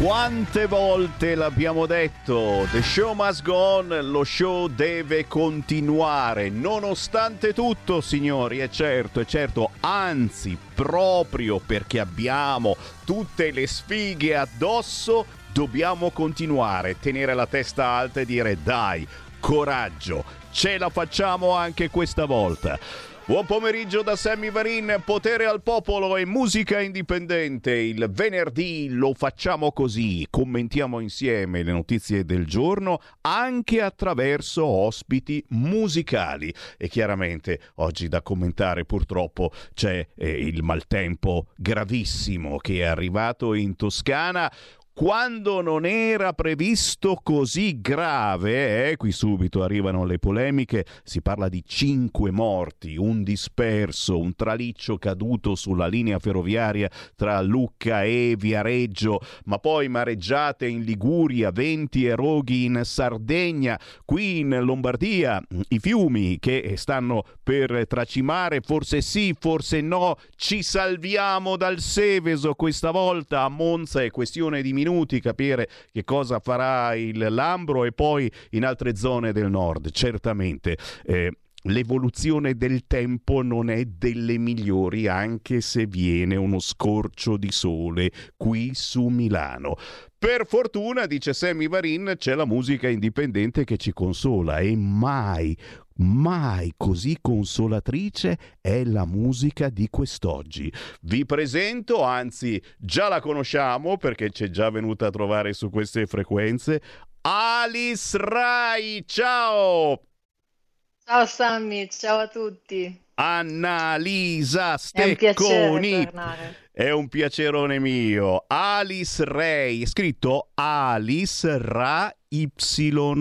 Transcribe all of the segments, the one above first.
Quante volte l'abbiamo detto? The show must go on, lo show deve continuare, nonostante tutto, signori, è certo, è certo, anzi, proprio perché abbiamo tutte le sfighe addosso, dobbiamo continuare, tenere la testa alta e dire dai, coraggio, ce la facciamo anche questa volta. Buon pomeriggio da Sammy Varin, potere al popolo e musica indipendente. Il venerdì lo facciamo così, commentiamo insieme le notizie del giorno anche attraverso ospiti musicali. E chiaramente oggi da commentare purtroppo c'è eh, il maltempo gravissimo che è arrivato in Toscana quando non era previsto così grave, eh, qui subito arrivano le polemiche, si parla di cinque morti, un disperso, un traliccio caduto sulla linea ferroviaria tra Lucca e Viareggio, ma poi mareggiate in Liguria, venti e roghi in Sardegna, qui in Lombardia i fiumi che stanno per tracimare, forse sì, forse no, ci salviamo dal Seveso questa volta, a Monza è questione di minuti capire che cosa farà il Lambro e poi in altre zone del nord, certamente. Eh, L'evoluzione del tempo non è delle migliori anche se viene uno scorcio di sole qui su Milano. Per fortuna, dice Sammy Varin, c'è la musica indipendente che ci consola e mai, mai così consolatrice è la musica di quest'oggi. Vi presento, anzi già la conosciamo perché c'è già venuta a trovare su queste frequenze, Alice Rai. Ciao! Ciao Sammy, ciao a tutti. Annalisa Stecconi. È un piacerone mio. Alice Ray, scritto Alice Ra Y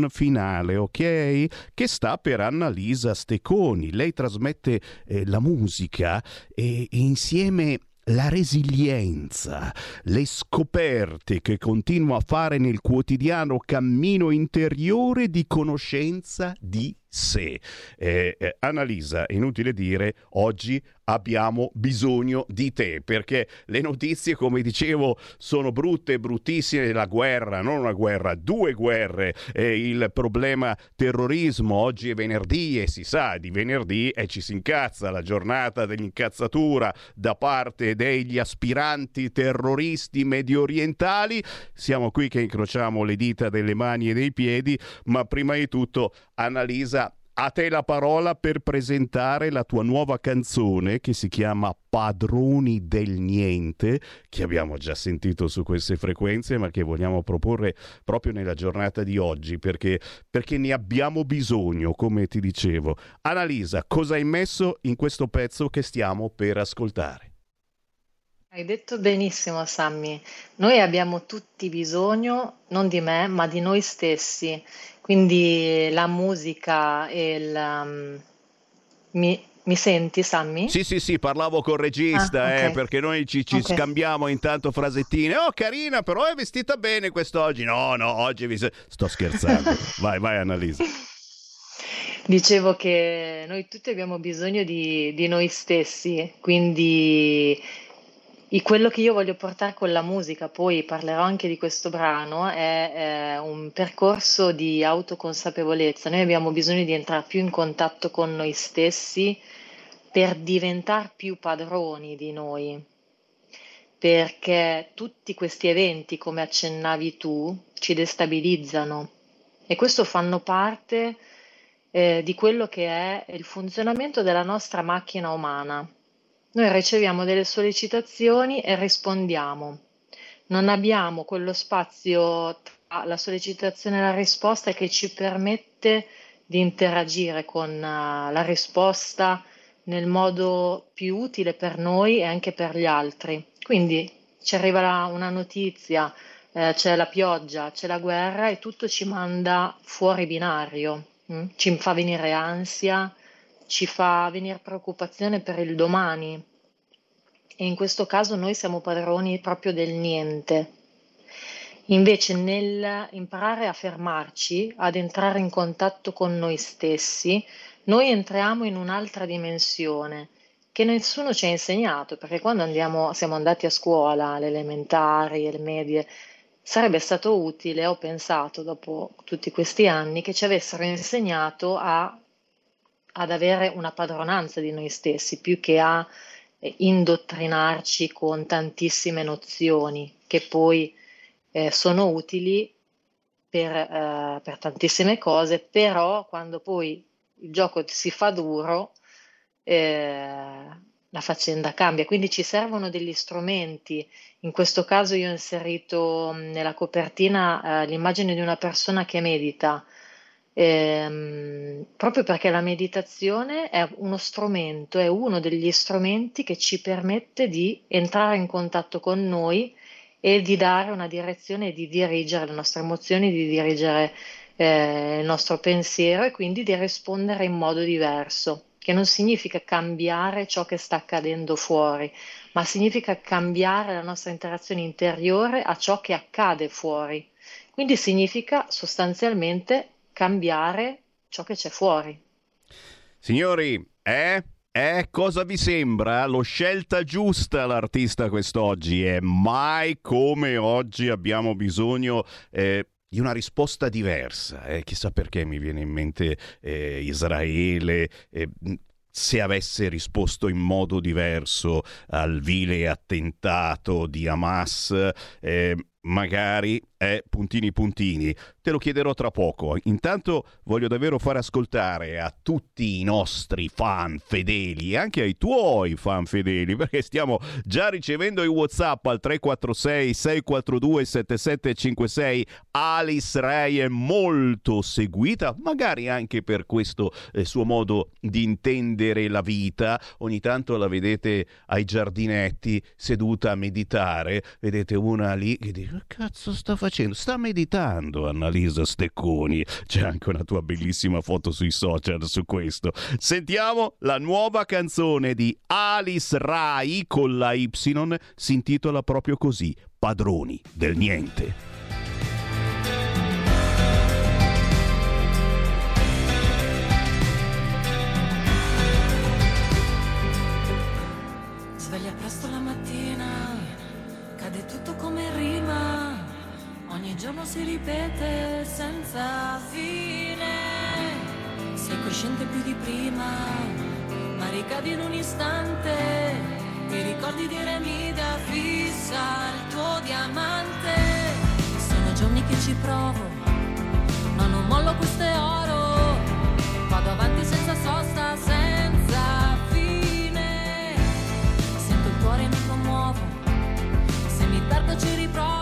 finale, ok? Che sta per Annalisa Stecconi. Lei trasmette eh, la musica e, e insieme la resilienza, le scoperte che continua a fare nel quotidiano cammino interiore di conoscenza di sé. Eh, eh, Annalisa, inutile dire, oggi abbiamo bisogno di te perché le notizie, come dicevo, sono brutte, bruttissime. La guerra, non una guerra, due guerre. Eh, il problema terrorismo. Oggi è venerdì e si sa di venerdì e ci si incazza la giornata dell'incazzatura da parte degli aspiranti terroristi medio orientali. Siamo qui che incrociamo le dita delle mani e dei piedi, ma prima di tutto, Annalisa, a te la parola per presentare la tua nuova canzone che si chiama Padroni del Niente, che abbiamo già sentito su queste frequenze, ma che vogliamo proporre proprio nella giornata di oggi, perché, perché ne abbiamo bisogno, come ti dicevo. Annalisa, cosa hai messo in questo pezzo che stiamo per ascoltare? Hai detto benissimo, Sammy. Noi abbiamo tutti bisogno, non di me, ma di noi stessi. Quindi la musica e il... um, mi, mi senti, Sammy? Sì, sì, sì, parlavo col regista, Ah, eh, ok. perché noi ci, ci Ok. scambiamo intanto frasettine. Oh, carina, però è vestita bene quest'oggi. No, no, oggi vi... Sto scherzando. vai, vai, Annalisa. Dicevo che noi tutti abbiamo bisogno di, di noi stessi, quindi i- quello che io voglio portare con la musica, poi parlerò anche di questo brano, è, eh, un percorso di autoconsapevolezza. Noi abbiamo bisogno di entrare più in contatto con noi stessi per diventare più padroni di noi, perché tutti questi eventi, come accennavi tu, ci destabilizzano e questo fanno parte eh, di quello che è il funzionamento della nostra macchina umana. Noi riceviamo delle sollecitazioni e rispondiamo. Non abbiamo quello spazio tra la sollecitazione e la risposta che ci permette di interagire con uh, la risposta nel modo più utile per noi e anche per gli altri. Quindi ci arriva una notizia, eh, c'è la pioggia, c'è la guerra e tutto ci manda fuori binario, mh? Mm? ci fa venire ansia, ci fa venire preoccupazione per il domani e in questo caso noi siamo padroni proprio del niente. Invece nel imparare a fermarci, ad entrare in contatto con noi stessi, noi entriamo in un'altra dimensione che nessuno ci ha insegnato, perché quando andiamo, siamo andati a scuola, alle elementari, alle medie, sarebbe stato utile, ho pensato dopo tutti questi anni, che ci avessero insegnato a, ad avere una padronanza di noi stessi, più che a indottrinarci con tantissime nozioni che poi eh, sono utili per, eh, per, tantissime cose, però quando poi il gioco si fa duro, eh, la faccenda cambia. Quindi ci servono degli strumenti. In questo caso io ho inserito nella copertina eh, l'immagine di una persona che medita. Ehm, proprio perché la meditazione è uno strumento, è uno degli strumenti che ci permette di entrare in contatto con noi e di dare una direzione, di dirigere le nostre emozioni, di dirigere eh, il nostro pensiero e quindi di rispondere in modo diverso, che non significa cambiare ciò che sta accadendo fuori, ma significa cambiare la nostra interazione interiore a ciò che accade fuori. Quindi significa sostanzialmente cambiare ciò che c'è fuori. Signori, eh? Eh, cosa vi sembra? L'ho scelta giusta l'artista quest'oggi e mai come oggi abbiamo bisogno eh, di una risposta diversa. Eh, chissà perché mi viene in mente eh, Israele. Eh, se avesse risposto in modo diverso al vile attentato di Hamas, eh, magari è puntini puntini. Te lo chiederò tra poco. Intanto voglio davvero far ascoltare a tutti i nostri fan fedeli e anche ai tuoi fan fedeli, perché stiamo già ricevendo i WhatsApp al 346 642 7756. Alice Ray è molto seguita, magari anche per questo eh, suo modo di intendere la vita. Ogni tanto la vedete ai giardinetti seduta a meditare, vedete una lì che dice: Cazzo, sta facendo facendo? Sta meditando, Annalisa Stecconi. C'è anche una tua bellissima foto sui social su questo. Sentiamo la nuova canzone di Alice Rai con la Y, si intitola proprio così, Padroni del Niente. Giorno si ripete senza fine. Sei cosciente più di prima, ma ricadi in un istante. Ti ricordi di Remida fissa il tuo diamante. Sono giorni che ci provo, ma non mollo questo è oro. Vado avanti senza sosta, senza fine. Sento il cuore mi commuovo, se mi perdo ci riprovo.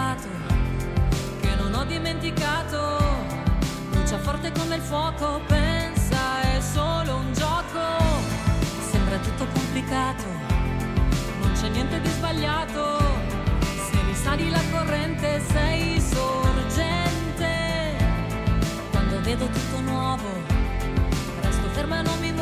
Passato che non ho dimenticato. Brucia forte come il fuoco, pensa è solo un gioco. Sembra tutto complicato, non c'è niente di sbagliato. Se risali la corrente sei sorgente. Quando vedo tutto nuovo, resto ferma e non mi muovo.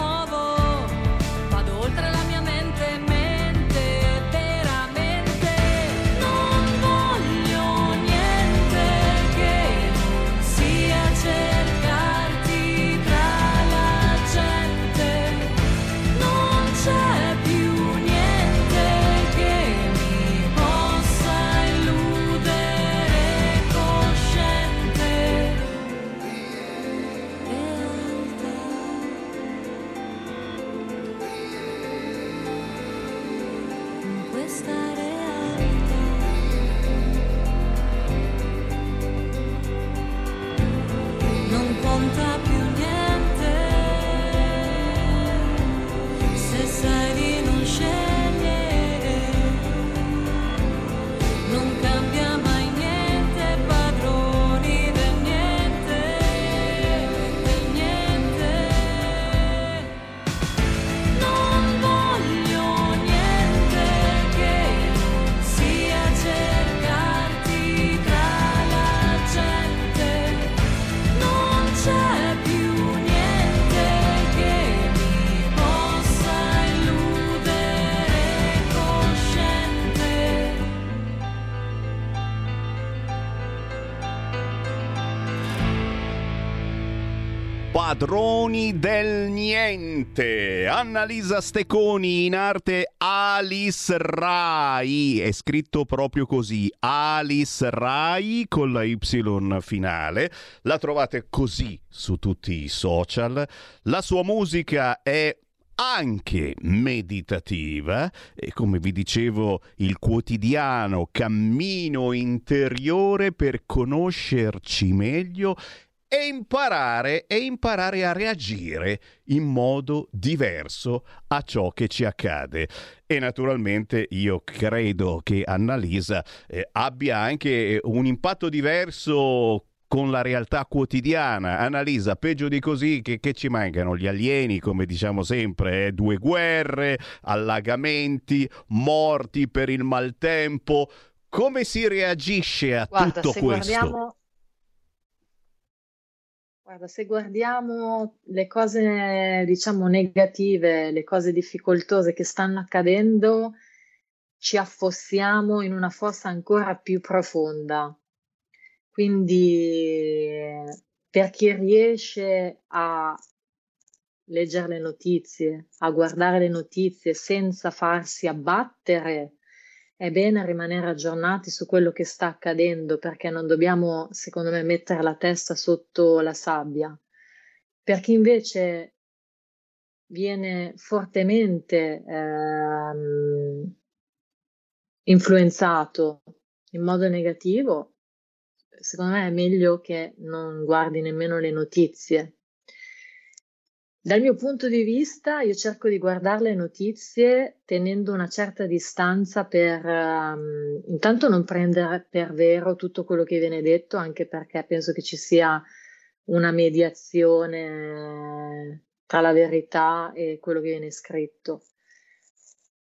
Del niente. Annalisa Steconi in arte Alice Rai. È scritto proprio così. Alice Rai con la Y finale. La trovate così su tutti i social. La sua musica è anche meditativa e come vi dicevo il quotidiano cammino interiore per conoscerci meglio e imparare, e imparare a reagire in modo diverso a ciò che ci accade. E naturalmente io credo che Annalisa eh, abbia anche un impatto diverso con la realtà quotidiana. Annalisa, peggio di così, che, che ci mancano? Gli alieni, come diciamo sempre, eh? due guerre, allagamenti, morti per il maltempo. Come si reagisce a Guarda, tutto questo? guardiamo, guarda, se guardiamo le cose, diciamo, negative, le cose difficoltose che stanno accadendo, ci affossiamo in una fossa ancora più profonda. Quindi per chi riesce a leggere le notizie, a guardare le notizie senza farsi abbattere, è bene rimanere aggiornati su quello che sta accadendo perché non dobbiamo, secondo me, mettere la testa sotto la sabbia. Per chi invece viene fortemente ehm, influenzato in modo negativo, secondo me è meglio che non guardi nemmeno le notizie. Dal mio punto di vista, io cerco di guardare le notizie tenendo una certa distanza per um, intanto non prendere per vero tutto quello che viene detto, anche perché penso che ci sia una mediazione tra la verità e quello che viene scritto.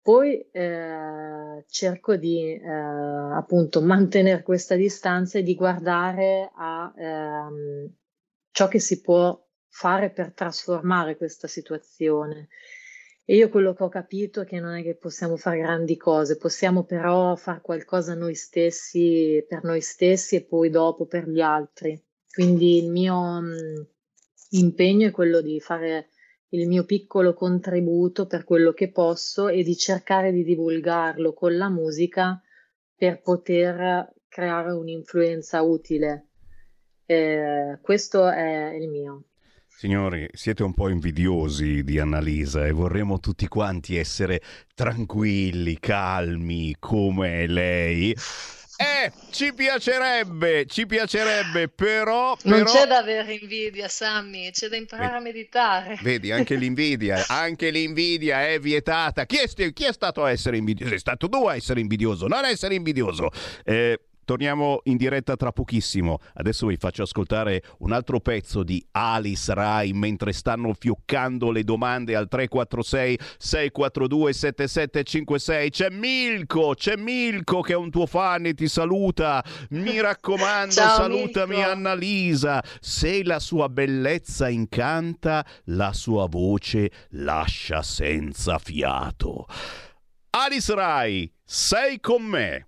Poi eh, cerco di eh, appunto mantenere questa distanza e di guardare a ehm, ciò che si può fare per trasformare questa situazione. E io quello che ho capito è che non è che possiamo fare grandi cose, possiamo però fare qualcosa noi stessi, per noi stessi e poi dopo per gli altri. Quindi il mio mh, impegno è quello di fare il mio piccolo contributo per quello che posso e di cercare di divulgarlo con la musica per poter creare un'influenza utile. Eh, questo è il mio. Signori, siete un po' invidiosi di Annalisa e vorremmo tutti quanti essere tranquilli, calmi come lei. Eh, ci piacerebbe, ci piacerebbe, però, però... Non c'è da avere invidia, Sammy, c'è da imparare a meditare. Vedi, anche l'invidia, anche l'invidia è vietata. Chi è, chi è stato a essere invidioso? Sei stato tu a essere invidioso, non essere invidioso. Eh, Torniamo in diretta tra pochissimo. Adesso vi faccio ascoltare un altro pezzo di Alice Rai mentre stanno fioccando le domande al 346 642 7756. C'è Milko, c'è Milko che è un tuo fan e ti saluta. Mi raccomando, Ciao, salutami Milko. Annalisa. Se la sua bellezza incanta, la sua voce lascia senza fiato. Alice Rai, sei con me.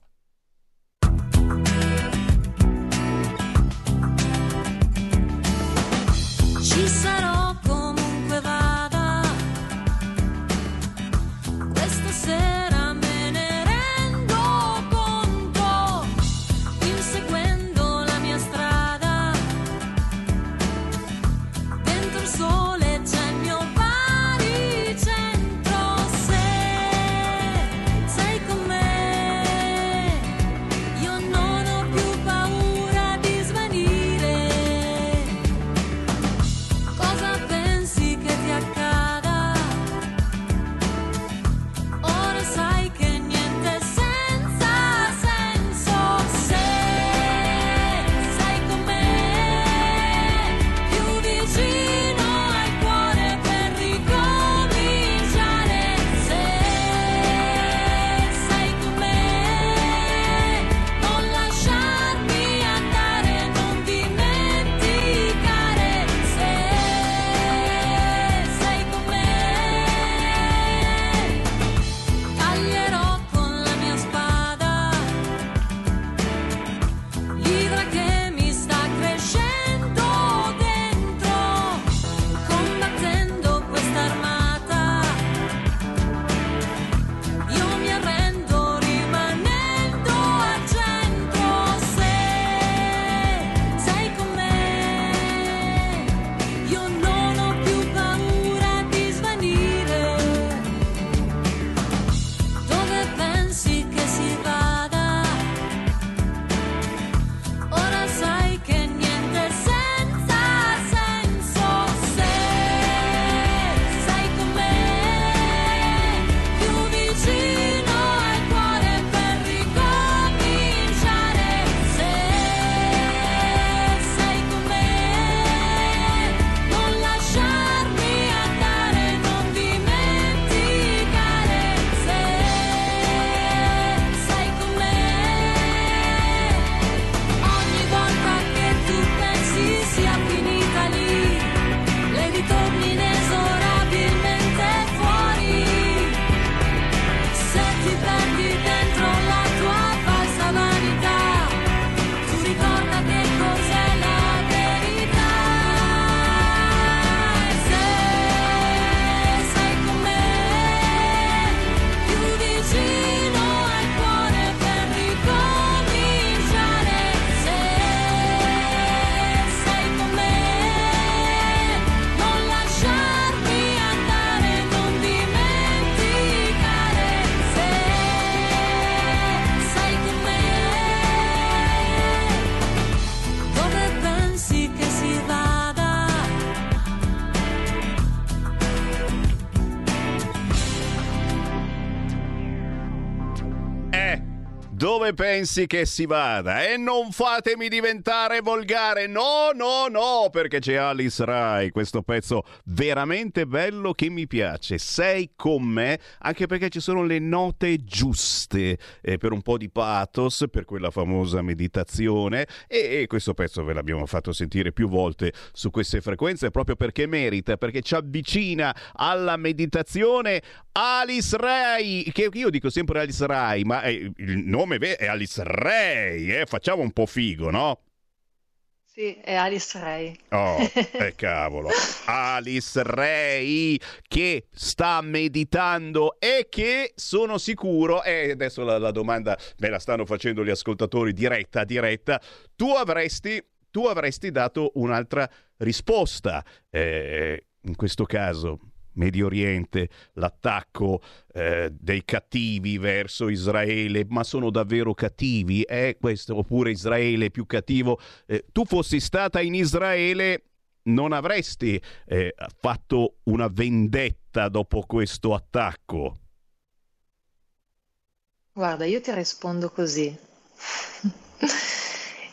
Dove pensi che si vada? E non fatemi diventare volgare, no, no, no, perché c'è Alice Rai, questo pezzo veramente bello che mi piace. Sei con me, anche perché ci sono le note giuste eh, per un po' di pathos, per quella famosa meditazione e, e questo pezzo ve l'abbiamo fatto sentire più volte su queste frequenze proprio perché merita, perché ci avvicina alla meditazione Alice Rai, che io dico sempre Alice Rai, ma è, il nome è Alice Ray, eh? facciamo un po' figo, no? Sì, è Alice Ray. Oh, eh, cavolo. Alice Ray che sta meditando e che sono sicuro, e adesso la, la domanda me la stanno facendo gli ascoltatori diretta, diretta, tu avresti, tu avresti dato un'altra risposta. Eh, in questo caso, Medio Oriente, l'attacco eh, dei cattivi verso Israele, ma sono davvero cattivi? È questo? Oppure Israele più cattivo? Eh, tu fossi stata in Israele, non avresti eh, fatto una vendetta dopo questo attacco? Guarda, io ti rispondo così.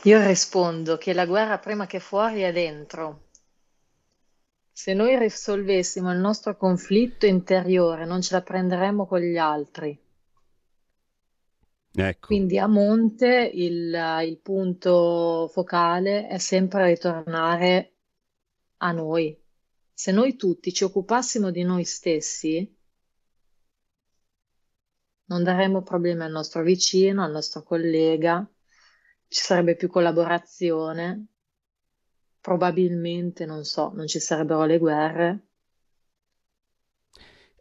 io rispondo che la guerra prima che fuori è dentro se noi risolvessimo il nostro conflitto interiore, non ce la prenderemmo con gli altri. Ecco. Quindi a monte il, il punto focale è sempre ritornare a noi. Se noi tutti ci occupassimo di noi stessi, non daremmo problemi al nostro vicino, al nostro collega, ci sarebbe più collaborazione, probabilmente, non so, non ci sarebbero le guerre.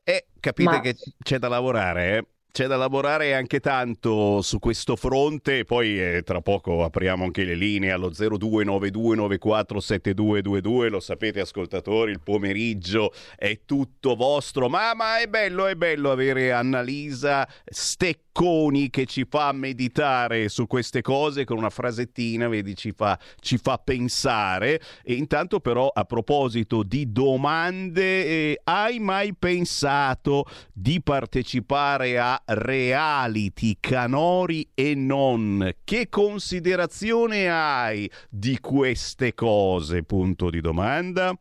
E capite Ma... che c'è da lavorare, eh? C'è da lavorare anche tanto su questo fronte, poi eh, tra poco apriamo anche le linee allo 0292947222, lo sapete ascoltatori, il pomeriggio è tutto vostro, ma, ma è bello, è bello avere Annalisa Stecco Bocconi che ci fa meditare su queste cose con una frasettina, vedi, ci fa, ci fa pensare. E intanto però a proposito di domande, eh, hai mai pensato di partecipare a reality canori e non? Che considerazione hai di queste cose? Punto di domanda.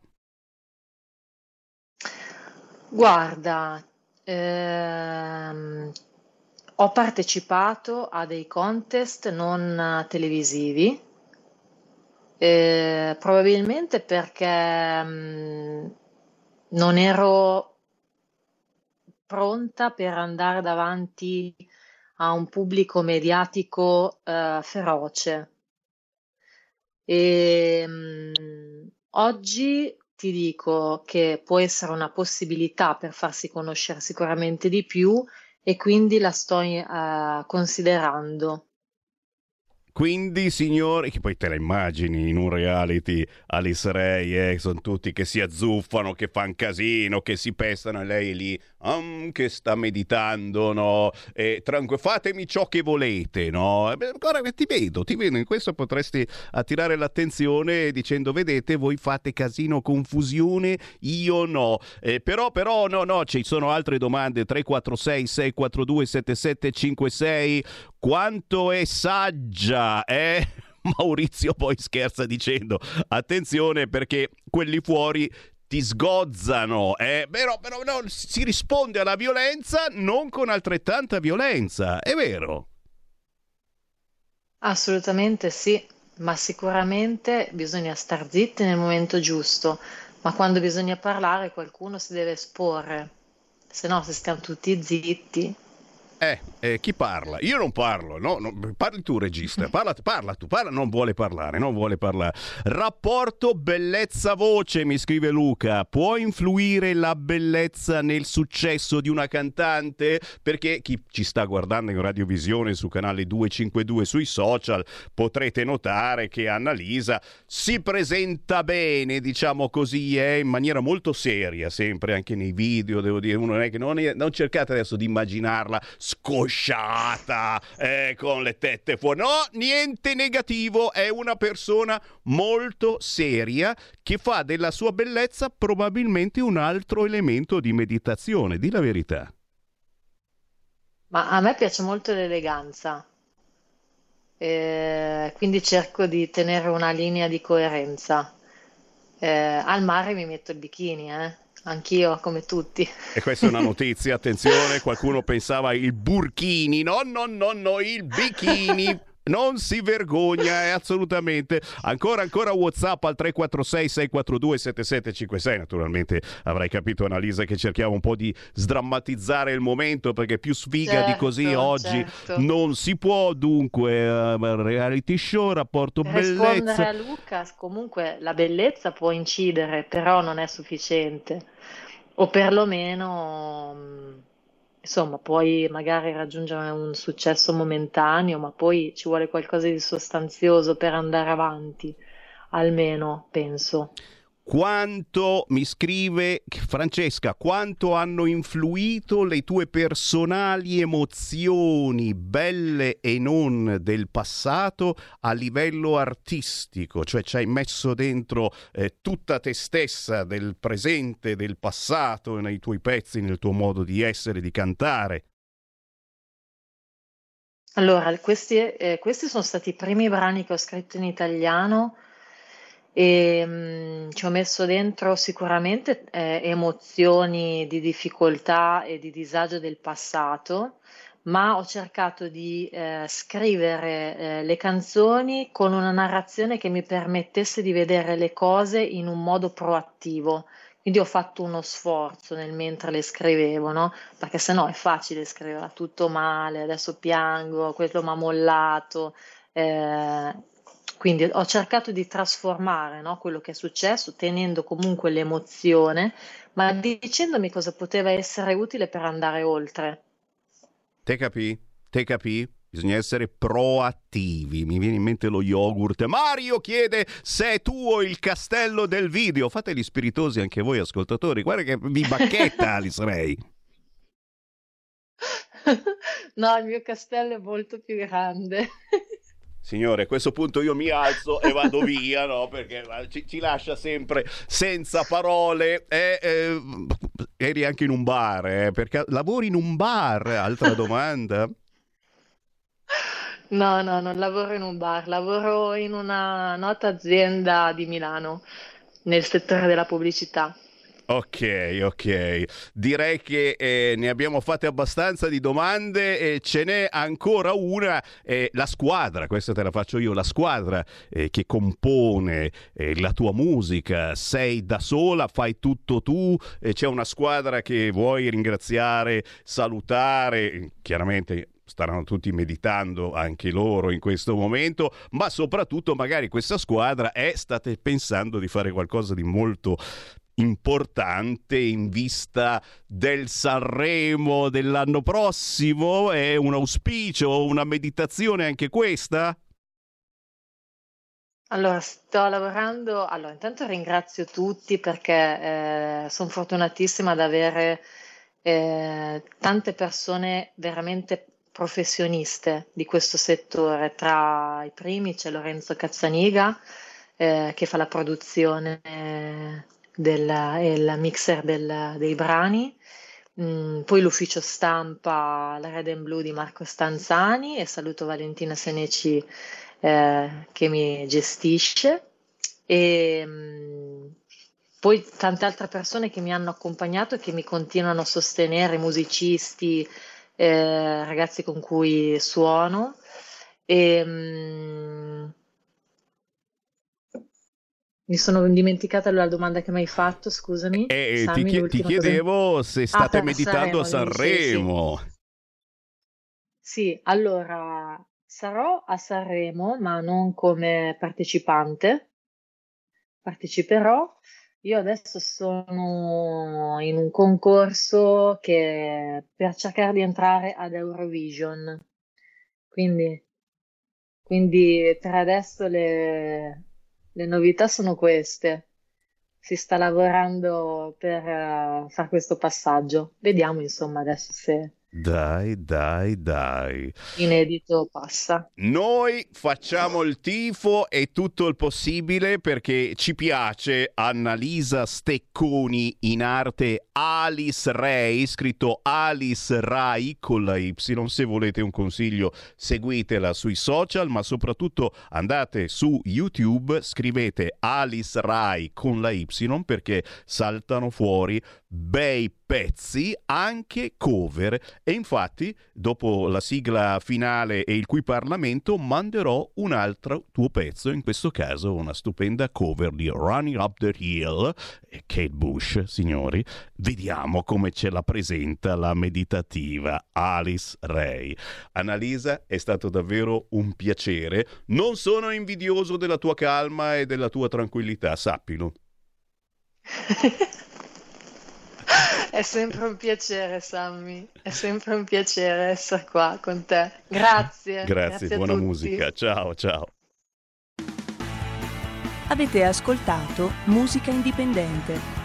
Guarda, ehm, ho partecipato a dei contest non televisivi, eh, probabilmente perché mh, mm, non ero pronta per andare davanti a un pubblico mediatico eh, feroce. E, mh, mm, oggi ti dico che può essere una possibilità per farsi conoscere sicuramente di più e quindi la sto uh, considerando. Quindi, signori, che poi te la immagini in un reality Alice Ray, eh, sono tutti che si azzuffano, che fanno casino, che si pestano e lei lì um, che sta meditando, no? E tranqu- fatemi ciò che volete, no? Guarda, ti vedo, ti vedo, in questo potresti attirare l'attenzione dicendo, vedete, voi fate casino, confusione, io no. Eh, però, però, no, no, ci sono altre domande, 346 642 7756, quanto è saggia, eh? Maurizio poi scherza dicendo attenzione perché quelli fuori ti sgozzano, eh? però, però no, si risponde alla violenza non con altrettanta violenza, è vero? Assolutamente sì, ma sicuramente bisogna star zitti nel momento giusto, ma quando bisogna parlare qualcuno si deve esporre, se no se stiamo tutti zitti eh, eh, chi parla? Io non parlo, no? no parli tu regista, parla, parla, tu, parla, non vuole parlare, non vuole parlare. Rapporto bellezza-voce, mi scrive Luca, può influire la bellezza nel successo di una cantante? Perché chi ci sta guardando in radiovisione su canale 252 sui social potrete notare che Annalisa si presenta bene, diciamo così, eh, in maniera molto seria, sempre anche nei video, devo dire, uno non è che non, è, non cercate adesso di immaginarla scosciata, eh, con le tette fuori. No, niente negativo, è una persona molto seria che fa della sua bellezza probabilmente un altro elemento di meditazione, di la verità. Ma a me piace molto l'eleganza, eh, quindi cerco di tenere una linea di coerenza. Eh, al mare mi metto il bikini, eh. Anch'io, come tutti. E questa è una notizia, attenzione, qualcuno pensava il burkini, no, no, no, no, il bikini. Non si vergogna, è assolutamente. Ancora, ancora WhatsApp al 346 642 7756. Naturalmente avrai capito, Annalisa, che cerchiamo un po' di sdrammatizzare il momento perché più sfiga certo, di così oggi certo. non si può. Dunque, uh, reality show, rapporto Rispondere bellezza. a Lucas, comunque la bellezza può incidere, però non è sufficiente. O perlomeno mm, Insomma, puoi magari raggiungere un successo momentaneo, ma poi ci vuole qualcosa di sostanzioso per andare avanti, almeno penso. Quanto, mi scrive Francesca, quanto hanno influito le tue personali emozioni, belle e non del passato, a livello artistico? Cioè ci hai messo dentro eh, tutta te stessa del presente, del passato, nei tuoi pezzi, nel tuo modo di essere, di cantare? Allora, questi, eh, questi sono stati i primi brani che ho scritto in italiano e mh, mm, ci ho messo dentro sicuramente eh, emozioni di difficoltà e di disagio del passato, ma ho cercato di eh, scrivere eh, le canzoni con una narrazione che mi permettesse di vedere le cose in un modo proattivo. Quindi ho fatto uno sforzo nel mentre le scrivevo, no? Perché sennò è facile scrivere tutto male, adesso piango, quello mi ha mollato. Eh, quindi ho cercato di trasformare no, quello che è successo, tenendo comunque l'emozione, ma dicendomi cosa poteva essere utile per andare oltre. Te capì? Te capì? Bisogna essere proattivi. Mi viene in mente lo yogurt. Mario chiede se è tuo il castello del video. Fate gli spiritosi anche voi, ascoltatori. Guarda che vi bacchetta, Alice Ray. No, il mio castello è molto più grande. Signore, a questo punto io mi alzo e vado via, no? Perché ci, ci lascia sempre senza parole. Eh, eh, eri anche in un bar, eh? Perché lavori in un bar? Altra domanda. No, no, non lavoro in un bar, lavoro in una nota azienda di Milano, nel settore della pubblicità. Ok, ok. Direi che eh, ne abbiamo fatte abbastanza di domande e ce n'è ancora una. Eh, la squadra, questa te la faccio io, la squadra eh, che compone eh, la tua musica. Sei da sola, fai tutto tu, c'è una squadra che vuoi ringraziare, salutare, chiaramente staranno tutti meditando anche loro in questo momento, ma soprattutto magari questa squadra è state pensando di fare qualcosa di molto importante in vista del Sanremo dell'anno prossimo? È un auspicio, una meditazione anche questa? Allora, sto lavorando. Allora, intanto ringrazio tutti perché eh, sono fortunatissima ad avere eh, tante persone veramente professioniste di questo settore. Tra i primi c'è Lorenzo Cazzaniga eh, che fa la produzione del, e il mixer del, dei brani, mm, poi l'ufficio stampa La Red and Blue di Marco Stanzani e saluto Valentina Seneci eh, che mi gestisce e mm, poi tante altre persone che mi hanno accompagnato e che mi continuano a sostenere, musicisti, eh, ragazzi con cui suono. E, mm, mi sono dimenticata la domanda che mi hai fatto, scusami. Eh, Sammy, ti, ti, chiedevo cosa... se ah, state ah, meditando a Sanremo. Sì, sì. sì, allora sarò a Sanremo, ma non come partecipante. Parteciperò. Io adesso sono in un concorso che per cercare di entrare ad Eurovision. Quindi, quindi per adesso le, le novità sono queste. Si sta lavorando per uh, fare questo passaggio. Vediamo insomma adesso se, Dai, dai, dai. Inedito passa. Noi facciamo il tifo e tutto il possibile perché ci piace Annalisa Stecconi in arte Alice Ray, scritto Alice Rai con la Y. Se volete un consiglio seguitela sui social, ma soprattutto andate su YouTube, scrivete Alice Rai con la Y perché saltano fuori bei pezzi, anche cover. E infatti, dopo la sigla finale e il cui Parlamento, manderò un altro tuo pezzo, in questo caso una stupenda cover di Running Up the Hill, e Kate Bush, signori. Vediamo come ce la presenta la meditativa Alice Ray. Annalisa, è stato davvero un piacere. Non sono invidioso della tua calma e della tua tranquillità, sappilo. È sempre un piacere, Sammy. È sempre un piacere essere qua con te. Grazie. Grazie, Grazie buona tutti. musica. Ciao, ciao. Avete ascoltato Musica Indipendente.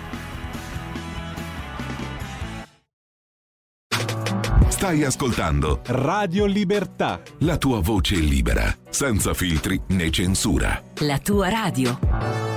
Stai ascoltando Radio Libertà. la tua voce libera, senza filtri né censura. La tua radio.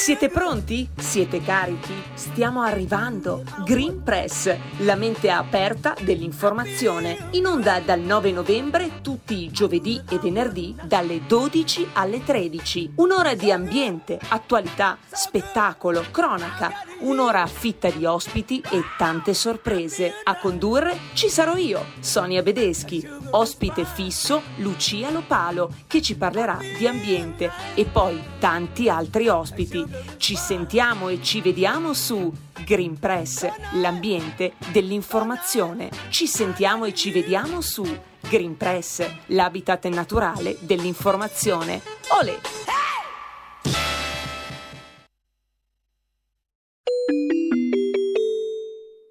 Siete pronti? Siete carichi? Stiamo arrivando. Green Press, la mente aperta dell'informazione. In onda dal 9 novembre tutti i giovedì e venerdì dalle 12 alle 13. Un'ora di ambiente, attualità, spettacolo, cronaca. Un'ora fitta di ospiti e tante sorprese. A condurre ci sarò io, Sonia Bedeschi. Ospite fisso Lucia Lopalo, che ci parlerà di ambiente. E poi tanti altri ospiti. Ci sentiamo e ci vediamo su Green Press, l'ambiente dell'informazione. Ci sentiamo e ci vediamo su Green Press, l'habitat naturale dell'informazione. Olè!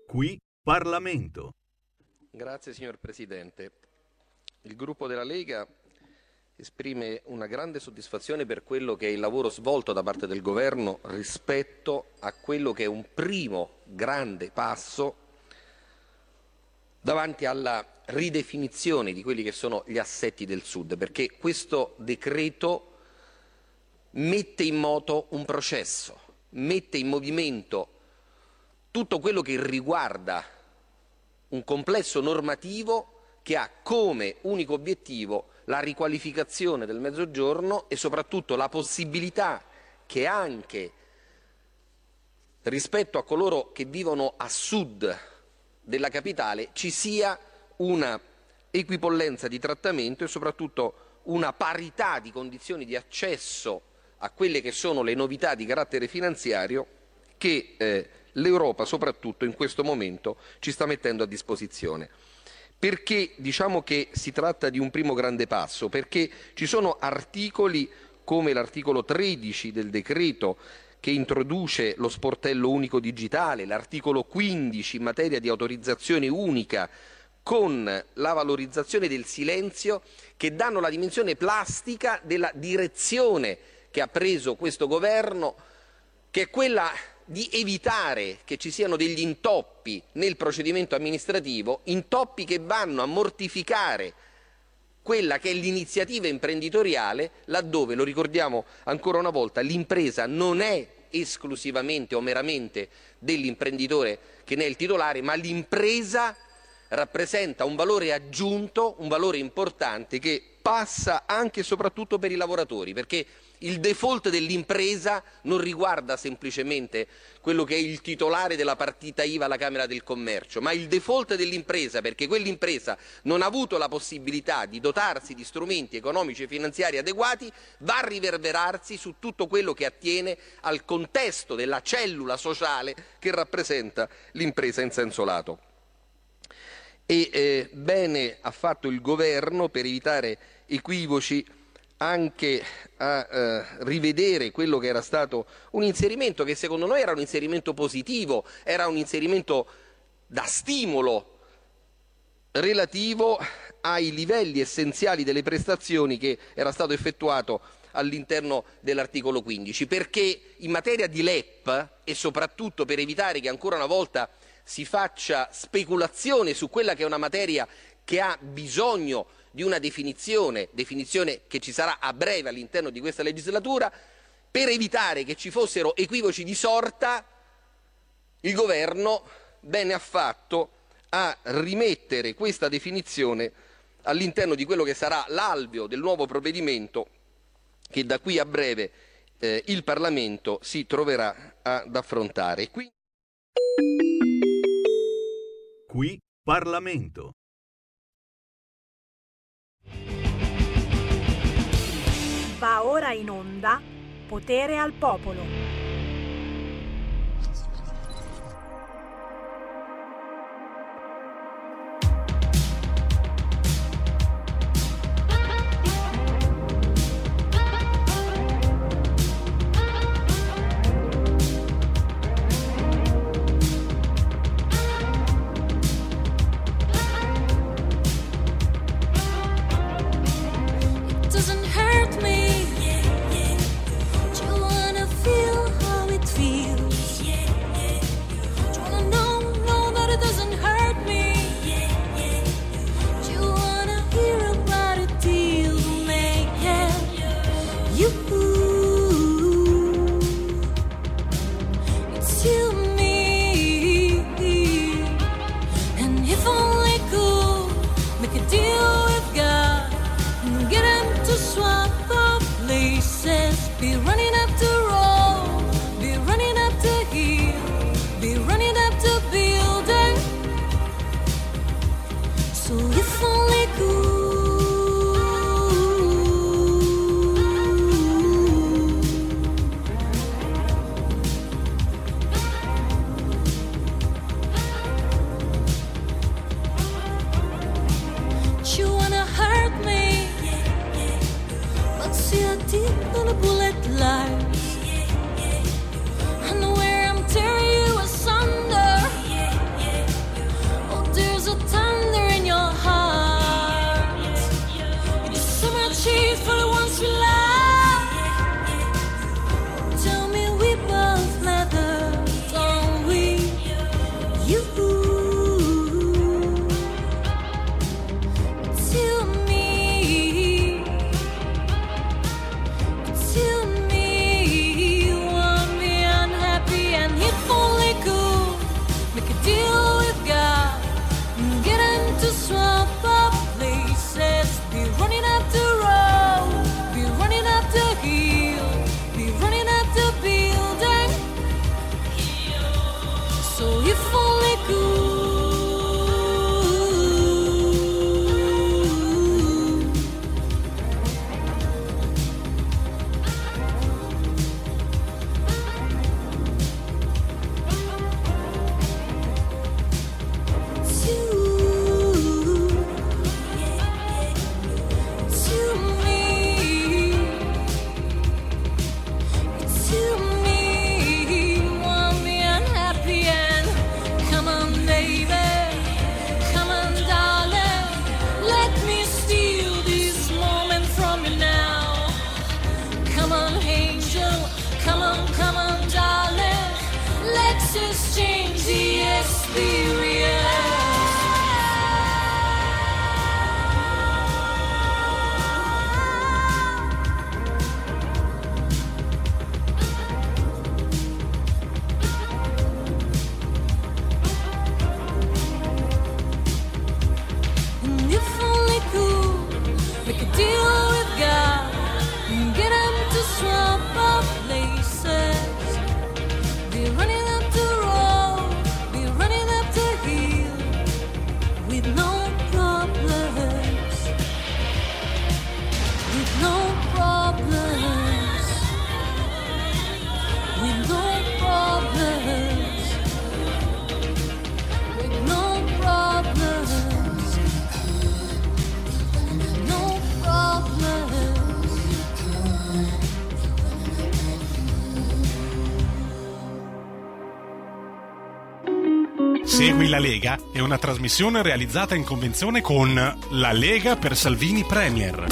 Qui Parlamento. Grazie signor Presidente. Il gruppo della Lega esprime una grande soddisfazione per quello che è il lavoro svolto da parte del Governo rispetto a quello che è un primo grande passo davanti alla ridefinizione di quelli che sono gli assetti del Sud, perché questo decreto mette in moto un processo, mette in movimento tutto quello che riguarda un complesso normativo che ha come unico obiettivo la riqualificazione del Mezzogiorno e soprattutto la possibilità che anche rispetto a coloro che vivono a sud della capitale ci sia una equipollenza di trattamento e soprattutto una parità di condizioni di accesso a quelle che sono le novità di carattere finanziario che eh, l'Europa soprattutto in questo momento ci sta mettendo a disposizione. Perché diciamo che si tratta di un primo grande passo? Perché ci sono articoli come l'articolo 13 del decreto che introduce lo sportello unico digitale, l'articolo 15 in materia di autorizzazione unica con la valorizzazione del silenzio che danno la dimensione plastica della direzione che ha preso questo governo, che è quella di evitare che ci siano degli intoppi nel procedimento amministrativo, intoppi che vanno a mortificare quella che è l'iniziativa imprenditoriale, laddove, lo ricordiamo ancora una volta, l'impresa non è esclusivamente o meramente dell'imprenditore che ne è il titolare, ma l'impresa rappresenta un valore aggiunto, un valore importante che passa anche e soprattutto per i lavoratori, perché il default dell'impresa non riguarda semplicemente quello che è il titolare della partita IVA alla Camera del Commercio, ma il default dell'impresa, perché quell'impresa non ha avuto la possibilità di dotarsi di strumenti economici e finanziari adeguati, va a riverberarsi su tutto quello che attiene al contesto della cellula sociale che rappresenta l'impresa in senso lato. E eh, bene ha fatto il governo per evitare equivoci anche a eh, rivedere quello che era stato un inserimento che secondo noi era un inserimento positivo, era un inserimento da stimolo relativo ai livelli essenziali delle prestazioni che era stato effettuato all'interno dell'articolo 15, perché in materia di LEP e soprattutto per evitare che ancora una volta si faccia speculazione su quella che è una materia che ha bisogno di una definizione, definizione che ci sarà a breve all'interno di questa legislatura, per evitare che ci fossero equivoci di sorta, il governo bene ha fatto a rimettere questa definizione all'interno di quello che sarà l'alveo del nuovo provvedimento che da qui a breve eh, il Parlamento si troverà ad affrontare. Qui... Qui Parlamento. Va ora in onda Potere al Popolo. bulletin on a bullet line. Lega è una trasmissione realizzata in convenzione con La Lega per Salvini Premier.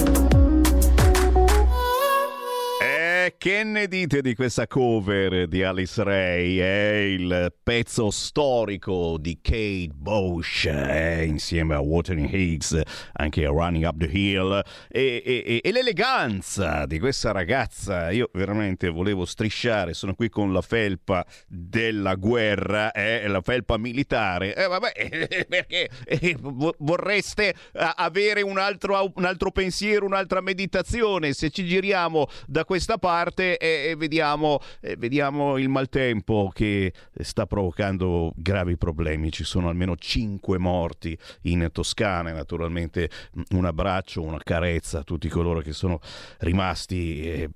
che ne dite di questa cover di Alice Ray? È il pezzo storico di Kate Bush eh, insieme a Watering Higgs, anche a Running Up the Hill e, e, e, l'eleganza di questa ragazza. Io veramente volevo strisciare, sono qui con la felpa della guerra, eh, la felpa militare. Eh, vabbè, perché eh, vorreste avere un altro, un altro pensiero, un'altra meditazione. Se ci giriamo da questa parte parte e, vediamo, vediamo il maltempo che sta provocando gravi problemi. Ci sono almeno cinque morti in Toscana. Naturalmente un abbraccio, una carezza a tutti coloro che sono rimasti eh,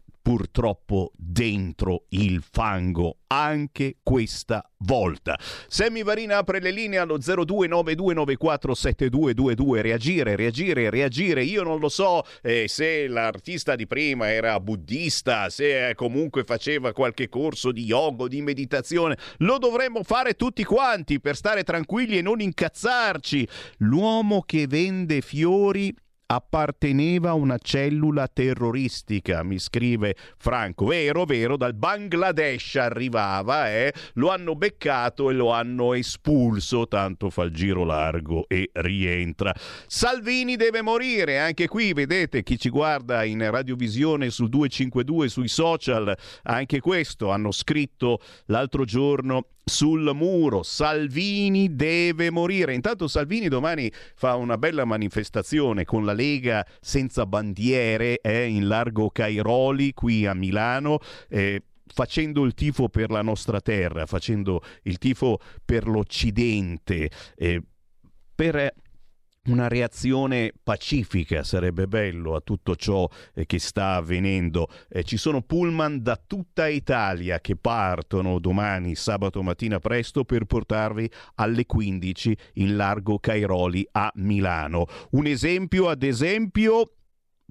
purtroppo dentro il fango anche questa volta. Sammy Varina apre le linee allo 0292947222. Reagire, reagire, reagire. Io non lo so eh, se l'artista di prima era buddista, se eh, comunque faceva qualche corso di yoga, di meditazione. Lo dovremmo fare tutti quanti per stare tranquilli e non incazzarci. L'uomo che vende fiori apparteneva a una cellula terroristica, mi scrive Franco. Vero, vero, dal Bangladesh arrivava, eh? lo hanno beccato e lo hanno espulso, tanto fa il giro largo e rientra. Salvini deve morire, anche qui vedete chi ci guarda in radiovisione su 252 sui social, anche questo hanno scritto l'altro giorno sul muro. Salvini deve morire. Intanto Salvini domani fa una bella manifestazione con la Lega senza bandiere eh, in largo Cairoli qui a Milano. Eh, facendo il tifo per la nostra terra, facendo il tifo per l'Occidente, eh, per una reazione pacifica sarebbe bello a tutto ciò eh, che sta avvenendo. Eh, ci sono pullman da tutta Italia che partono domani sabato mattina presto per portarvi alle 15 in largo Cairoli a Milano. Un esempio, ad esempio,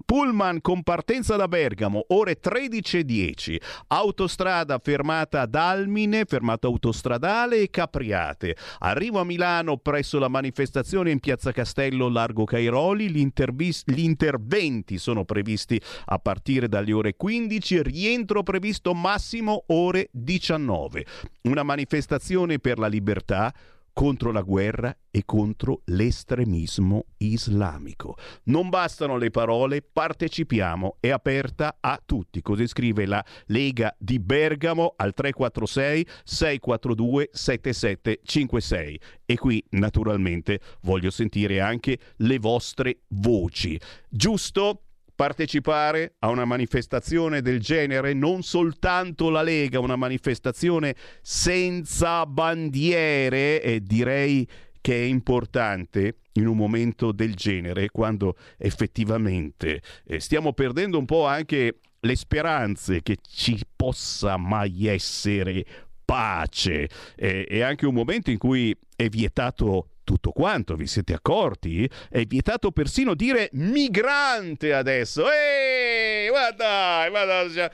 Pullman con partenza da Bergamo, ore 13.10. Autostrada fermata ad Almine, fermata autostradale e Capriate. Arrivo a Milano presso la manifestazione in Piazza Castello Largo Cairoli. Gli interventi sono previsti a partire dalle ore 15. Rientro previsto massimo ore 19. Una manifestazione per la libertà contro la guerra e contro l'estremismo islamico. Non bastano le parole, partecipiamo, è aperta a tutti. Così scrive la Lega di Bergamo al 346 642 7756. E qui naturalmente voglio sentire anche le vostre voci. Giusto? Partecipare a una manifestazione del genere, non soltanto la Lega, una manifestazione senza bandiere e direi che è importante in un momento del genere quando effettivamente eh, stiamo perdendo un po' anche le speranze che ci possa mai essere pace. Eh, è anche un momento in cui è vietato tutto quanto, vi siete accorti? È vietato persino dire migrante adesso. Ehi, guarda, guarda,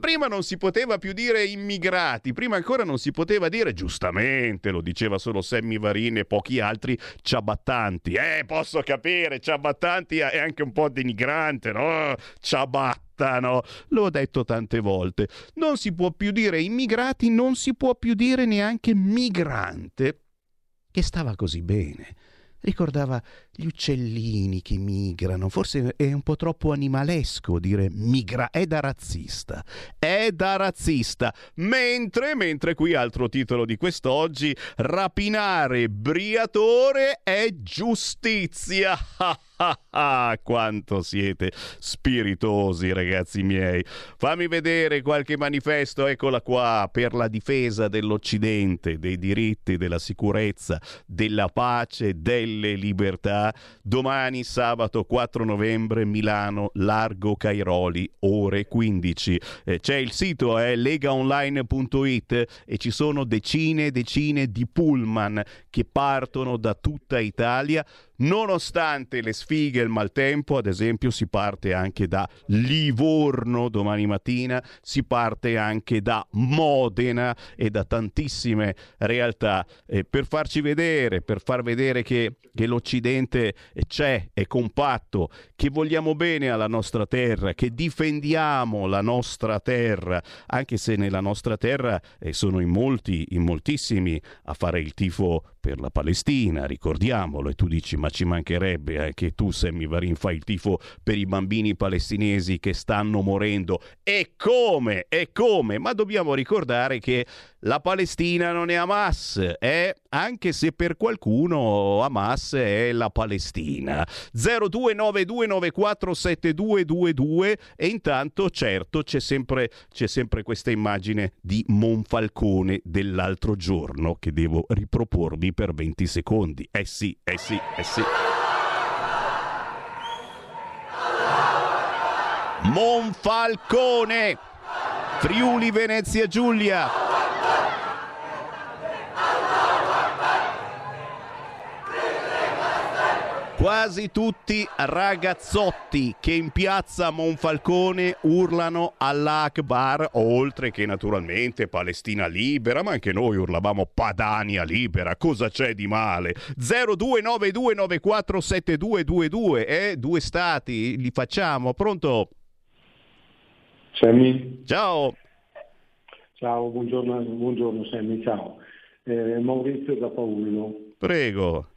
prima non si poteva più dire immigrati, prima ancora non si poteva dire, giustamente, lo diceva solo Sammy Varin e pochi altri, ciabattanti. Eh, posso capire, ciabattanti è anche un po' denigrante, no? Ciabattano. L'ho detto tante volte. Non si può più dire immigrati, non si può più dire neanche migrante che stava così bene. Ricordava gli uccellini che migrano, forse è un po' troppo animalesco dire migra, è da razzista, è da razzista. Mentre, mentre qui altro titolo di quest'oggi, rapinare Briatore è giustizia. Ah, quanto siete spiritosi, ragazzi miei. Fammi vedere qualche manifesto, eccola qua, per la difesa dell'Occidente, dei diritti, della sicurezza, della pace, delle libertà. Domani, sabato 4 novembre, Milano, Largo Cairoli, ore 15. Eh, c'è il sito, è eh, legaonline.it e ci sono decine e decine di pullman che partono da tutta Italia nonostante le sfighe e il maltempo, ad esempio si parte anche da Livorno domani mattina, si parte anche da Modena e da tantissime realtà. Eh, per farci vedere, per far vedere che, che l'Occidente c'è, è compatto, che vogliamo bene alla nostra terra, che difendiamo la nostra terra, anche se nella nostra terra eh, sono in molti, in moltissimi a fare il tifo per la Palestina, ricordiamolo, e tu dici ma ci mancherebbe eh, che tu Sammy Varin fai il tifo per i bambini palestinesi che stanno morendo. E come? E come? Ma dobbiamo ricordare che la Palestina non è Hamas, eh? anche se per qualcuno Hamas è la Palestina. 0292947222 e intanto certo c'è sempre, c'è sempre questa immagine di Monfalcone dell'altro giorno che devo riproporvi per 20 secondi. Eh sì, eh sì, eh sì. Monfalcone, Friuli Venezia Giulia. Quasi tutti ragazzotti che in piazza Monfalcone urlano all'Akbar, oltre che naturalmente Palestina libera, ma anche noi urlavamo Padania libera, cosa c'è di male? 0292947222, eh? Due stati, li facciamo, pronto? Sammy? Ciao! Ciao, buongiorno, buongiorno Sammy, ciao. Eh, Maurizio da Paullo. Prego.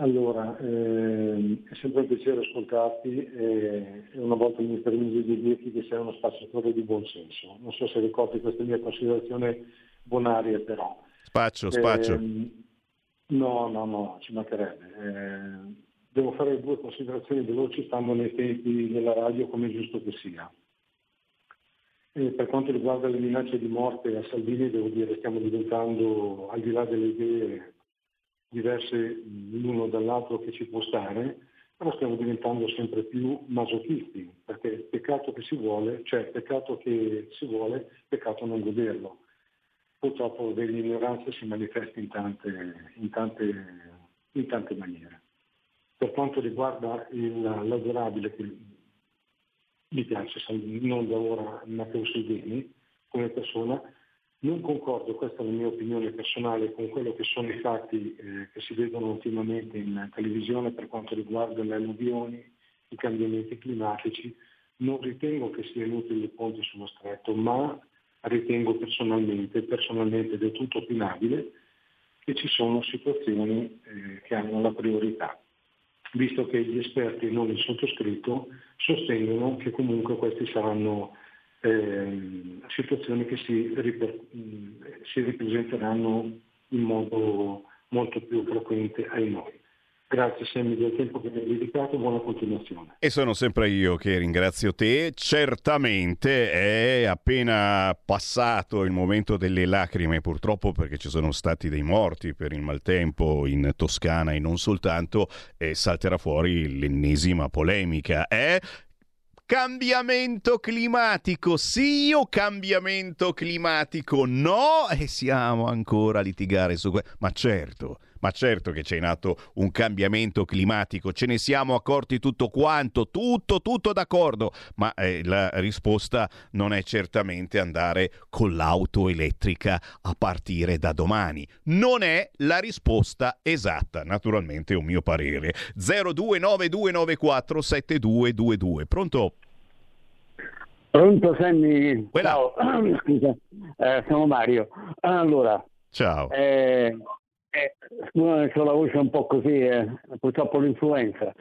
Allora, ehm, è sempre un piacere ascoltarti e una volta mi permisi di dirti che sei uno spacciatore di buon senso. Non so se ricordi questa mia considerazione bonaria però. Spaccio, spaccio. Eh, no, no, no, ci mancherebbe. Eh, devo fare due considerazioni veloci stando nei tempi della radio come è giusto che sia. E per quanto riguarda le minacce di morte a Salvini, devo dire che stiamo diventando, al di là delle idee diverse l'uno dall'altro che ci può stare, però stiamo diventando sempre più masochisti, perché peccato che si vuole, cioè peccato che si vuole, peccato non goderlo. Purtroppo dell'ignoranza si manifesta in tante, in tante, in tante maniere. Per quanto riguarda il lavorabile, che mi piace, non da ora Matteo Salvini come persona, non concordo, questa è la mia opinione personale, con quello che sono i fatti eh, che si vedono ultimamente in televisione per quanto riguarda le alluvioni, i cambiamenti climatici. Non ritengo che sia inutile il ponte sullo stretto, ma ritengo personalmente, personalmente del tutto opinabile, che ci sono situazioni eh, che hanno la priorità, visto che gli esperti non il sottoscritto sostengono che comunque questi saranno eh, situazioni che si, riper, si ripresenteranno in modo molto più frequente ai noi. Grazie Sammy del tempo che mi hai dedicato, buona continuazione. E sono sempre io che ringrazio te. Certamente è appena passato il momento delle lacrime, purtroppo perché ci sono stati dei morti per il maltempo in Toscana e non soltanto, e salterà fuori l'ennesima polemica. È Cambiamento climatico, sì o cambiamento climatico no? E siamo ancora a litigare su questo. Ma certo, ma certo che c'è in atto un cambiamento climatico, ce ne siamo accorti tutto quanto, tutto, tutto d'accordo, ma eh, la risposta non è certamente andare con l'auto elettrica a partire da domani. Non è la risposta esatta, naturalmente è un mio parere. 0292947222. Pronto? Pronto Sammy? Ciao, scusa, eh, sono Mario. Allora, ciao. Eh, eh, scusa, ho la voce un po' così, eh, purtroppo l'influenza.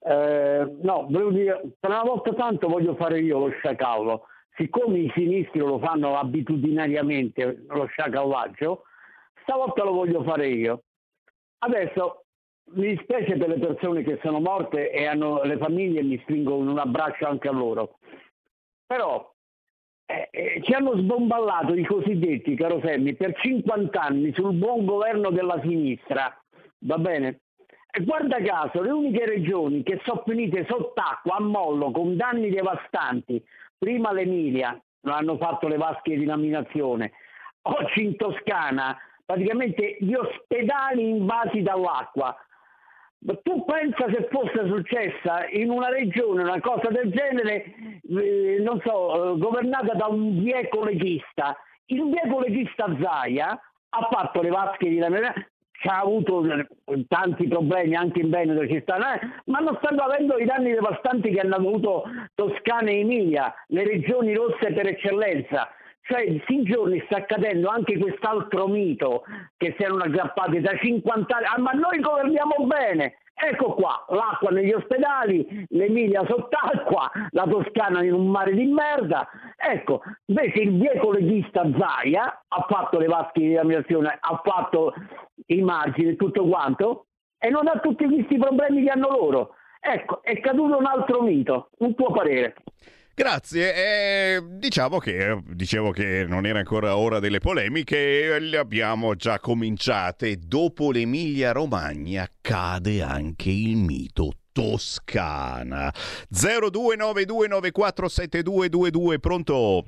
Eh, no, volevo dire, per una volta tanto voglio fare io lo sciacallo. Siccome i sinistri lo fanno abitudinariamente lo sciacallaggio, stavolta lo voglio fare io. Adesso mi dispiace per le persone che sono morte e hanno le famiglie mi stringo un abbraccio anche a loro. Però eh, eh, ci hanno sbomballato i cosiddetti, caro Semmi, per 50 anni sul buon governo della sinistra, va bene? E guarda caso, le uniche regioni che sono finite sott'acqua a mollo con danni devastanti, prima l'Emilia, non hanno fatto le vasche di laminazione, oggi in Toscana praticamente gli ospedali invasi dall'acqua. Tu pensa se fosse successa in una regione una cosa del genere, eh, non so, governata da un vieco leghista. Il vieco leghista Zaia ha fatto le vasche di Lamela, ha avuto tanti problemi anche in Veneto ci stanno, eh, ma non stanno avendo i danni devastanti che hanno avuto Toscana e Emilia, le regioni rosse per eccellenza. Cioè, in giorni sta accadendo anche quest'altro mito che si erano aggrappati da 50 anni, ah, ma noi governiamo bene. Ecco qua, l'acqua negli ospedali, l'Emilia sott'acqua, la Toscana in un mare di merda. Ecco, invece il vieco leghista Zaia ha fatto le vasche di laminazione, ha fatto i margini e tutto quanto e non ha tutti questi problemi che hanno loro. Ecco, è caduto un altro mito, un tuo parere. Grazie, eh, diciamo che dicevo che non era ancora ora delle polemiche, le abbiamo già cominciate. Dopo l'Emilia Romagna cade anche il mito Toscana. 0292947222, pronto?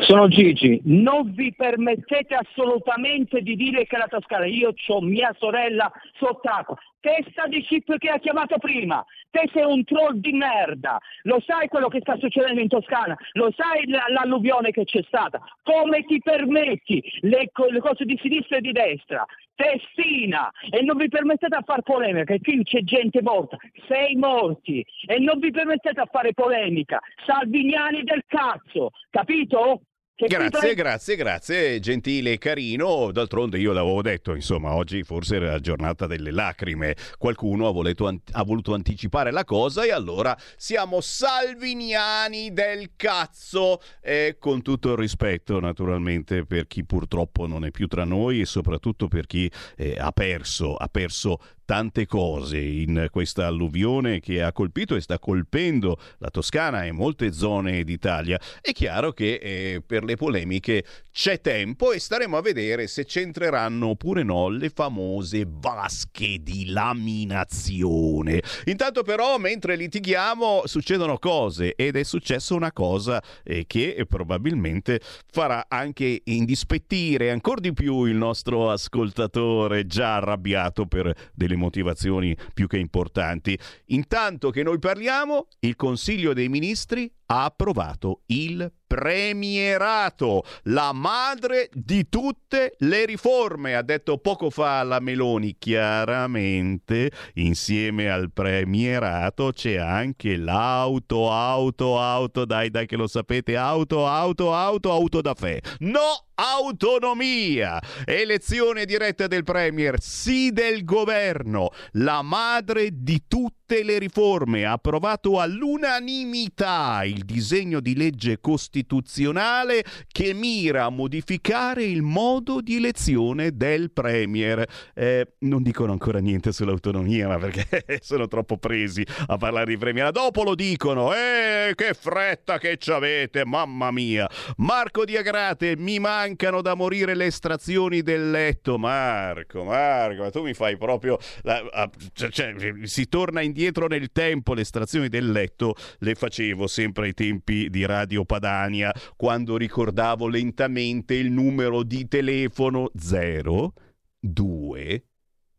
Sono Gigi, non vi permettete assolutamente di dire che la Toscana, io ho mia sorella sott'acqua, testa di chip che ha chiamato prima, te sei un troll di merda, lo sai quello che sta succedendo in Toscana, lo sai l'alluvione che c'è stata, come ti permetti? Le, le cose di sinistra e di destra, testina e non vi permettete a fare polemica, qui c'è gente morta, sei morti e non vi permettete a fare polemica, salviniani del cazzo, capito? Grazie, grazie, grazie, gentile e carino. D'altronde io l'avevo detto, insomma, oggi forse era la giornata delle lacrime. Qualcuno ha voluto, ha voluto anticipare la cosa e allora siamo salviniani del cazzo. E con tutto il rispetto, naturalmente, per chi purtroppo non è più tra noi e soprattutto per chi eh, ha perso, ha perso tante cose in questa alluvione che ha colpito e sta colpendo la Toscana e molte zone d'Italia. È chiaro che eh, per le polemiche c'è tempo e staremo a vedere se c'entreranno oppure no le famose vasche di laminazione. Intanto però mentre litighiamo succedono cose ed è successa una cosa eh, che probabilmente farà anche indispettire ancora di più il nostro ascoltatore già arrabbiato per delle motivazioni più che importanti. Intanto che noi parliamo, il Consiglio dei Ministri ha approvato il premierato, la madre di tutte le riforme, ha detto poco fa la Meloni. Chiaramente, insieme al premierato c'è anche l'auto, auto, auto, dai, dai che lo sapete, auto, auto, auto, auto da fe. No! Autonomia, elezione diretta del Premier, sì del governo, la madre di tutte le riforme, approvato all'unanimità il disegno di legge costituzionale che mira a modificare il modo di elezione del Premier. Eh, non dicono ancora niente sull'autonomia, ma perché sono troppo presi a parlare di Premier. Dopo lo dicono, eh, che fretta che ci avete, mamma mia. Marco Diagrate, mi manca mancano da morire le estrazioni del letto. Marco, Marco, tu mi fai proprio... La, cioè, cioè, si torna indietro nel tempo, le estrazioni del letto le facevo sempre ai tempi di Radio Padania, quando ricordavo lentamente il numero di telefono 0, 2,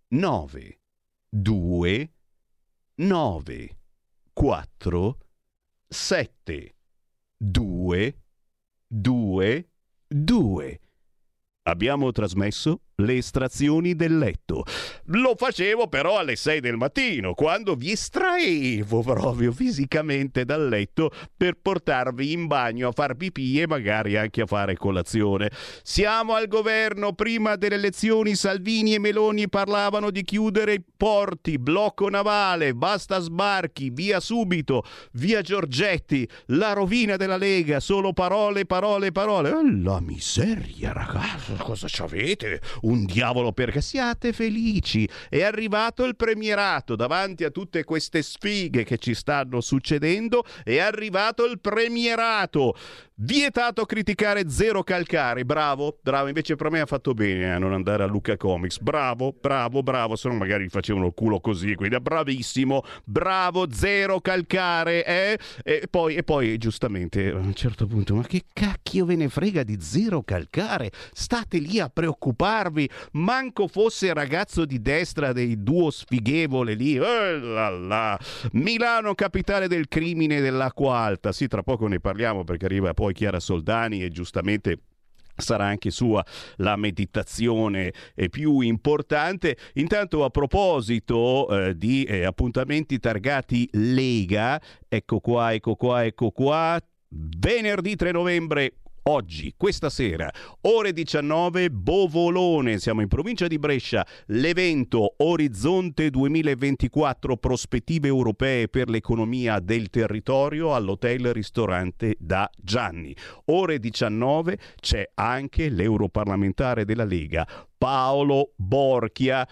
9, 2, 9, 4, 7, 2, 2, 2. Abbiamo trasmesso le estrazioni del letto. Lo facevo però alle 6 del mattino, quando vi estraevo proprio fisicamente dal letto per portarvi in bagno a far pipì e magari anche a fare colazione. Siamo al governo, prima delle elezioni Salvini e Meloni parlavano di chiudere i porti, blocco navale, basta sbarchi, via subito, via Giorgetti, la rovina della Lega, solo parole, parole, parole. E la miseria, ragazzi, cosa ci avete? un diavolo perché siate felici. È arrivato il premierato davanti a tutte queste sfighe che ci stanno succedendo. È arrivato il premierato. Vietato criticare Zero Calcare, bravo, bravo, invece per me ha fatto bene a non andare a Luca Comics, bravo, bravo, bravo, se no magari facevano il culo così, quindi bravissimo, bravo Zero Calcare, eh? E poi, e poi giustamente a un certo punto, ma che cacchio ve ne frega di Zero Calcare? State lì a preoccuparvi, manco fosse ragazzo di destra dei duo sfighevole lì, eh, là, là. Milano capitale del crimine dell'acqua alta, sì tra poco ne parliamo perché arriva poi Chiara Soldani e giustamente sarà anche sua la meditazione eh, più importante. Intanto a proposito eh, di eh, appuntamenti targati Lega, ecco qua, ecco qua, ecco qua, venerdì 3 novembre oggi, questa sera, ore 19, Bovolone, siamo in provincia di Brescia, l'evento Orizzonte 2024, prospettive europee per l'economia del territorio all'hotel ristorante da Gianni. Ore 19 c'è anche l'europarlamentare della Lega, Paolo Borchia.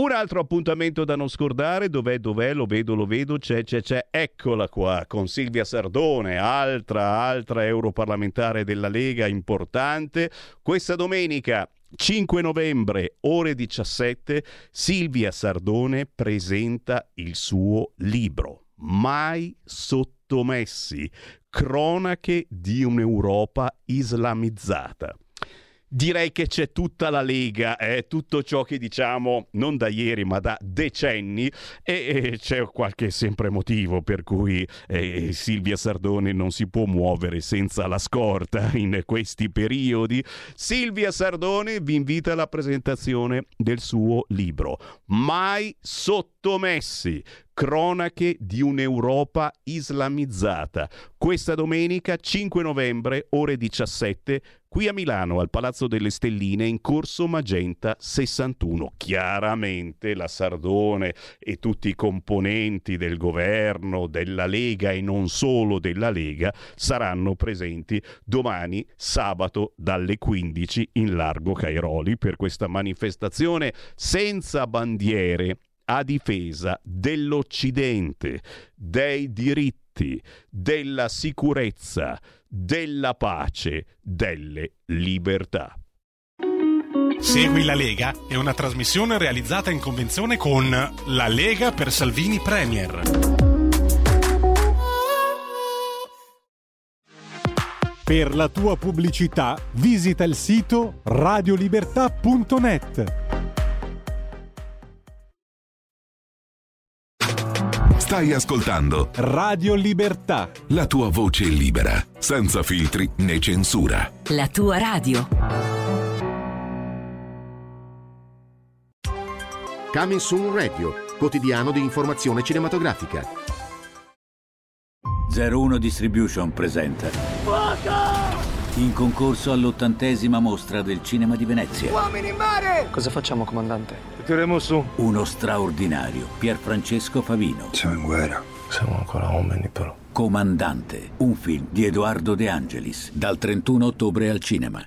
Un altro appuntamento da non scordare, dov'è, dov'è, lo vedo, lo vedo, c'è, c'è, c'è, eccola qua, con Silvia Sardone, altra, altra europarlamentare della Lega importante. Questa domenica 5 novembre, ore 17, Silvia Sardone presenta il suo libro, Mai sottomessi, cronache di un'Europa islamizzata. Direi che c'è tutta la Lega, eh, tutto ciò che diciamo non da ieri ma da decenni e, e c'è qualche sempre motivo per cui eh, Silvia Sardone non si può muovere senza la scorta in questi periodi. Silvia Sardone vi invita alla presentazione del suo libro Mai sottomessi, cronache di un'Europa islamizzata. Questa domenica 5 novembre, ore 17, qui a Milano, al Palazzo delle Stelline, in corso Magenta 61. Chiaramente la Sardone e tutti i componenti del governo, della Lega e non solo della Lega saranno presenti domani, sabato, dalle 15 in largo Cairoli per questa manifestazione senza bandiere a difesa dell'Occidente, dei diritti, della sicurezza, della pace, delle libertà. Segui la Lega è una trasmissione realizzata in convenzione con La Lega per Salvini Premier. Per la tua pubblicità visita il sito radiolibertà.net. Stai ascoltando Radio Libertà. la tua voce libera, senza filtri né censura. La tua radio. Coming Soon Radio, quotidiano di informazione cinematografica. 01 Distribution presenta in concorso all'ottantesima mostra del cinema di Venezia. Uomini in mare! Cosa facciamo, comandante? Tireremo su. Uno straordinario Pierfrancesco Favino. Siamo in guerra. Siamo ancora uomini, però. Comandante, un film di Edoardo De Angelis, dal 31 ottobre al cinema.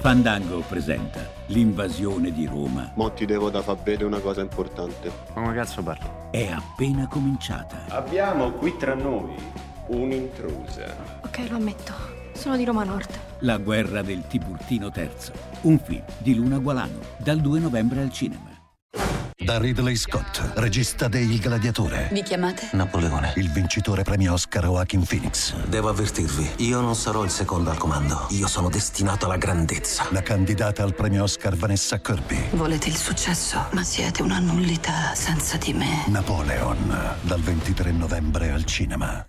Fandango presenta l'invasione di Roma. Mo ti devo da far vedere una cosa importante. Ma come cazzo parli? È appena cominciata. Abbiamo qui tra noi un'intrusa. Ok, lo ammetto. Sono di Roma Nord. La guerra del Tiburtino III. Un film di Luna Gualano, dal 2 novembre al cinema. Da Ridley Scott, regista de Il Gladiatore. Vi chiamate? Napoleone. Il vincitore premio Oscar Joaquin Phoenix. Devo avvertirvi, io non sarò il secondo al comando. Io sono destinato alla grandezza. La candidata al premio Oscar Vanessa Kirby. Volete il successo, ma siete una nullità senza di me. Napoleon, dal 23 novembre al cinema.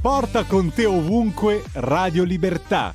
Porta con te ovunque Radio Libertà.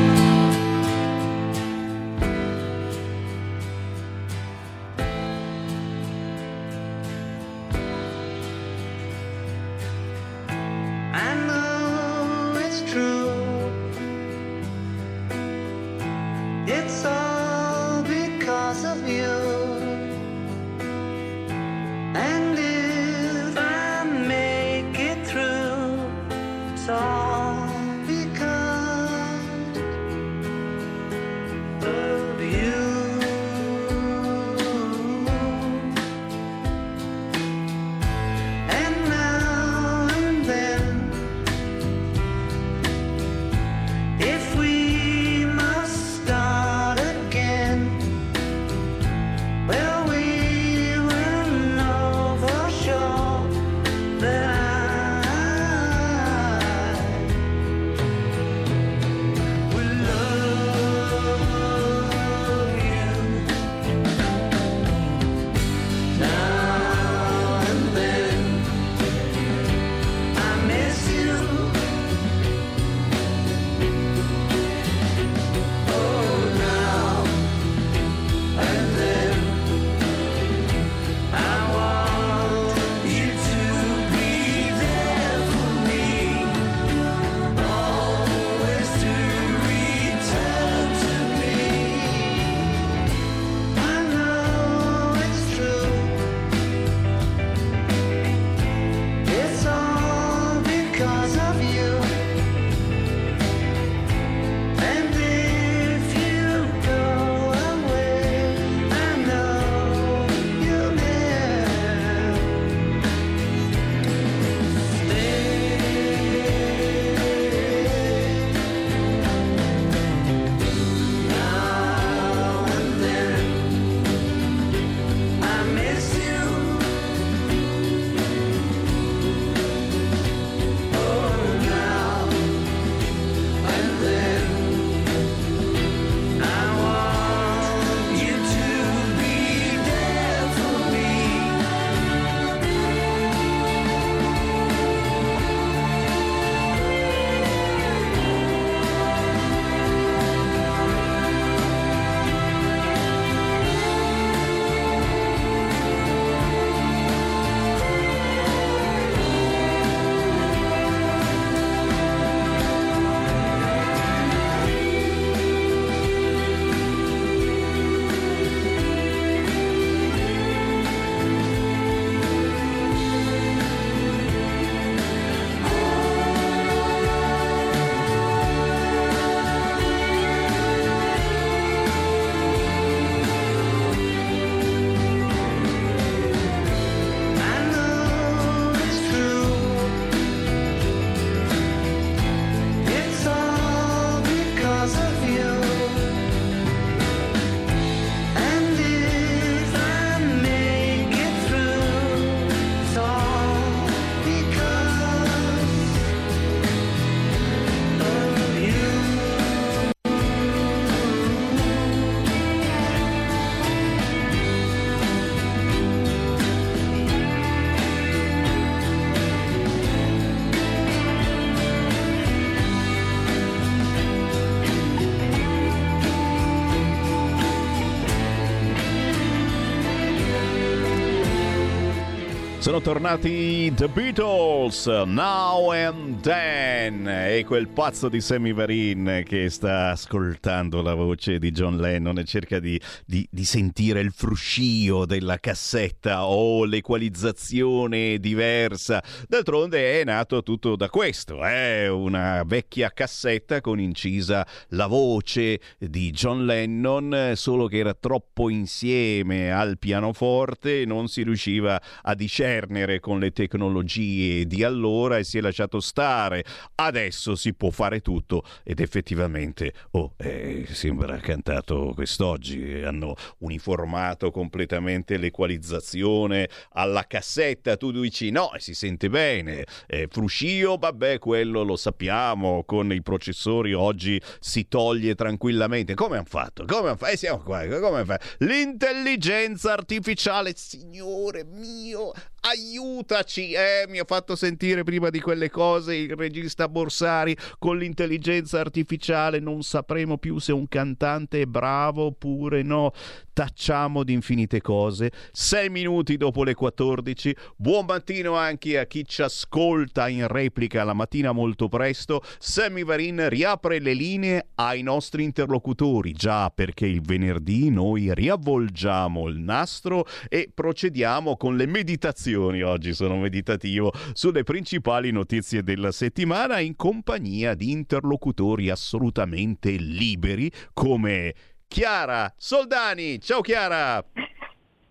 Sono tornati The Beatles, Now and Then, e quel pazzo di Sammy Varin che sta ascoltando la voce di John Lennon e cerca di, di, di sentire il fruscio della cassetta o l'equalizzazione diversa. D'altronde è nato tutto da questo, è eh? una vecchia cassetta con incisa la voce di John Lennon, solo che era troppo insieme al pianoforte e non si riusciva a discernere con le tecnologie di allora e si è lasciato stare. Adesso si può fare tutto ed effettivamente, oh, eh, sembra cantato quest'oggi, hanno uniformato completamente l'equalizzazione alla cassetta, tu dici no, si sente bene, eh, fruscio, vabbè, quello lo sappiamo, con i processori oggi si toglie tranquillamente. Come hanno fatto? Come hanno fatto? Eh, siamo qua, come hanno L'intelligenza artificiale, signore mio, aiutaci, eh, mi ha fatto sentire prima di quelle cose il regista Borsari con l'intelligenza artificiale, non sapremo più se un cantante è bravo oppure no, tacciamo di infinite cose, sei minuti dopo le 14, buon mattino anche a chi ci ascolta in replica la mattina molto presto, Sammy Varin riapre le linee ai nostri interlocutori, già perché il venerdì noi riavvolgiamo il nastro e procediamo con le meditazioni. Oggi sono meditativo sulle principali notizie della settimana in compagnia di interlocutori assolutamente liberi come Chiara Soldani. Ciao Chiara!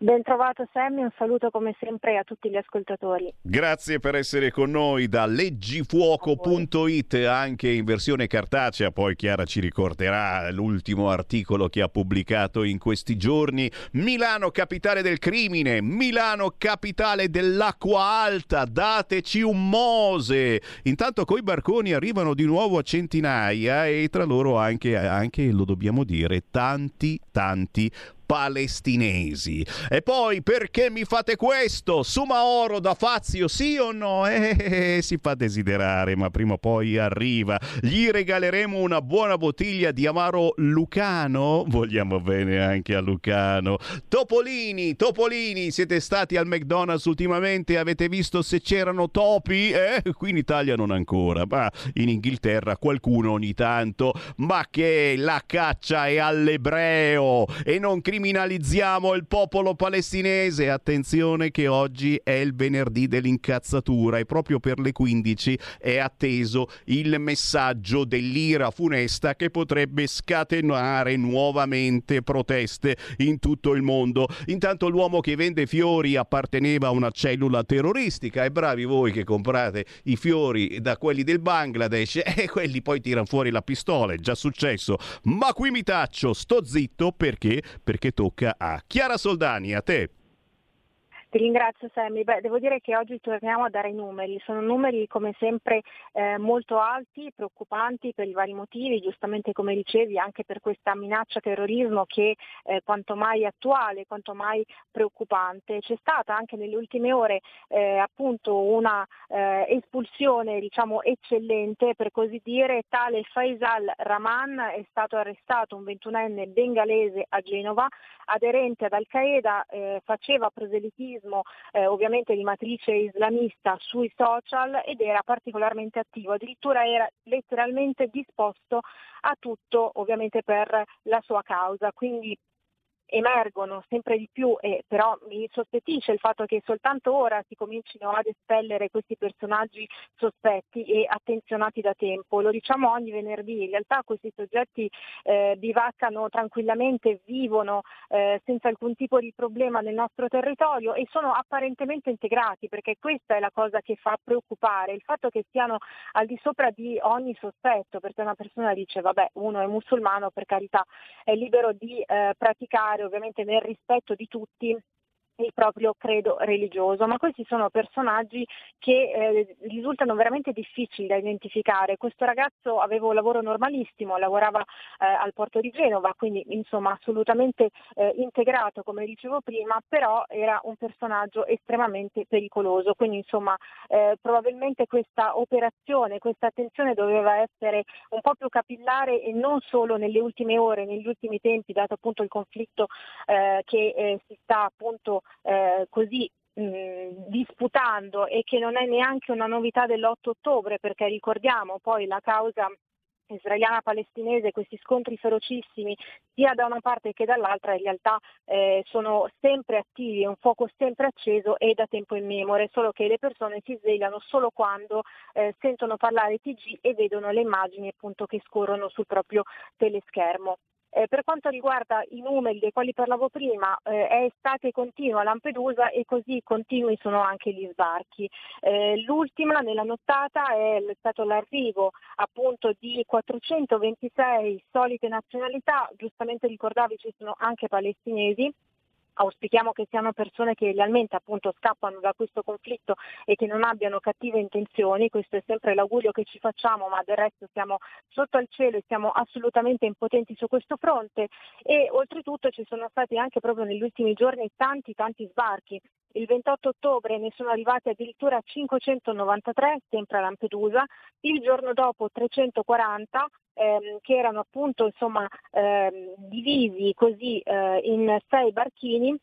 Ben trovato Sammy, un saluto come sempre a tutti gli ascoltatori. Grazie per essere con noi da leggifuoco.it anche in versione cartacea, poi Chiara ci ricorderà l'ultimo articolo che ha pubblicato in questi giorni. Milano capitale del crimine, Milano capitale dell'acqua alta, dateci un Mose. Intanto coi barconi arrivano di nuovo a centinaia e tra loro anche, anche lo dobbiamo dire, tanti tanti palestinesi. E poi perché mi fate questo? Suma oro da Fazio, sì o no? Eh, eh, eh, si fa desiderare, ma prima o poi arriva. Gli regaleremo una buona bottiglia di amaro Lucano. Vogliamo bene anche a Lucano. Topolini, Topolini, siete stati al McDonald's ultimamente? Avete visto se c'erano topi? Eh? Qui in Italia non ancora, ma in Inghilterra qualcuno ogni tanto. Ma che la caccia è all'ebreo e non criminale criminalizziamo il popolo palestinese. Attenzione che oggi è il venerdì dell'incazzatura e proprio per le 15 è atteso il messaggio dell'ira funesta che potrebbe scatenare nuovamente proteste in tutto il mondo. Intanto l'uomo che vende fiori apparteneva a una cellula terroristica e bravi voi che comprate i fiori da quelli del Bangladesh e quelli poi tirano fuori la pistola, è già successo. Ma qui mi taccio, sto zitto perché? Perché tocca a Chiara Soldani, a te. Ti ringrazio Sammy. Beh, devo dire che oggi torniamo a dare i numeri. Sono numeri come sempre eh, molto alti, preoccupanti per i vari motivi, giustamente come dicevi, anche per questa minaccia terrorismo che eh, quanto mai attuale, quanto mai preoccupante. C'è stata anche nelle ultime ore eh, appunto una eh, espulsione diciamo eccellente per così dire. Tale Faisal Rahman è stato arrestato, un ventunenne bengalese a Genova, aderente ad Al-Qaeda, eh, faceva proselitismo terrorismo eh, ovviamente di matrice islamista sui social ed era particolarmente attivo, addirittura era letteralmente disposto a tutto ovviamente per la sua causa. Quindi emergono sempre di più e però mi sospettisce il fatto che soltanto ora si comincino ad espellere questi personaggi sospetti e attenzionati da tempo. Lo diciamo ogni venerdì, in realtà questi soggetti eh, bivaccano tranquillamente, vivono eh, senza alcun tipo di problema nel nostro territorio e sono apparentemente integrati perché questa è la cosa che fa preoccupare, il fatto che siano al di sopra di ogni sospetto, perché una persona dice vabbè uno è musulmano per carità è libero di eh, praticare ovviamente nel rispetto di tutti il proprio credo religioso, ma questi sono personaggi che eh, risultano veramente difficili da identificare. Questo ragazzo aveva un lavoro normalissimo, lavorava eh, al porto di Genova, quindi insomma assolutamente eh, integrato come dicevo prima, però era un personaggio estremamente pericoloso, quindi insomma eh, probabilmente questa operazione, questa attenzione doveva essere un po' più capillare e non solo nelle ultime ore, negli ultimi tempi, dato appunto il conflitto eh, che eh, si sta appunto eh, così mh, disputando e che non è neanche una novità dell'8 ottobre perché ricordiamo poi la causa israeliana-palestinese, questi scontri ferocissimi sia da una parte che dall'altra in realtà eh, sono sempre attivi, è un fuoco sempre acceso e da tempo immemore, solo che le persone si svegliano solo quando eh, sentono parlare TG e vedono le immagini appunto che scorrono sul proprio teleschermo. Eh, per quanto riguarda i numeri dei quali parlavo prima, eh, è estate continua a Lampedusa e così continui sono anche gli sbarchi. Eh, l'ultima nella nottata è stato l'arrivo appunto di 426 solite nazionalità, giustamente ricordavi ci sono anche palestinesi auspichiamo che siano persone che realmente appunto scappano da questo conflitto e che non abbiano cattive intenzioni, questo è sempre l'augurio che ci facciamo, ma del resto siamo sotto al cielo e siamo assolutamente impotenti su questo fronte. E oltretutto ci sono stati anche proprio negli ultimi giorni tanti tanti sbarchi. Il 28 ottobre ne sono arrivati addirittura 593, sempre a Lampedusa, il giorno dopo 340 ehm, che erano appunto insomma, ehm, divisi così eh, in sei barchini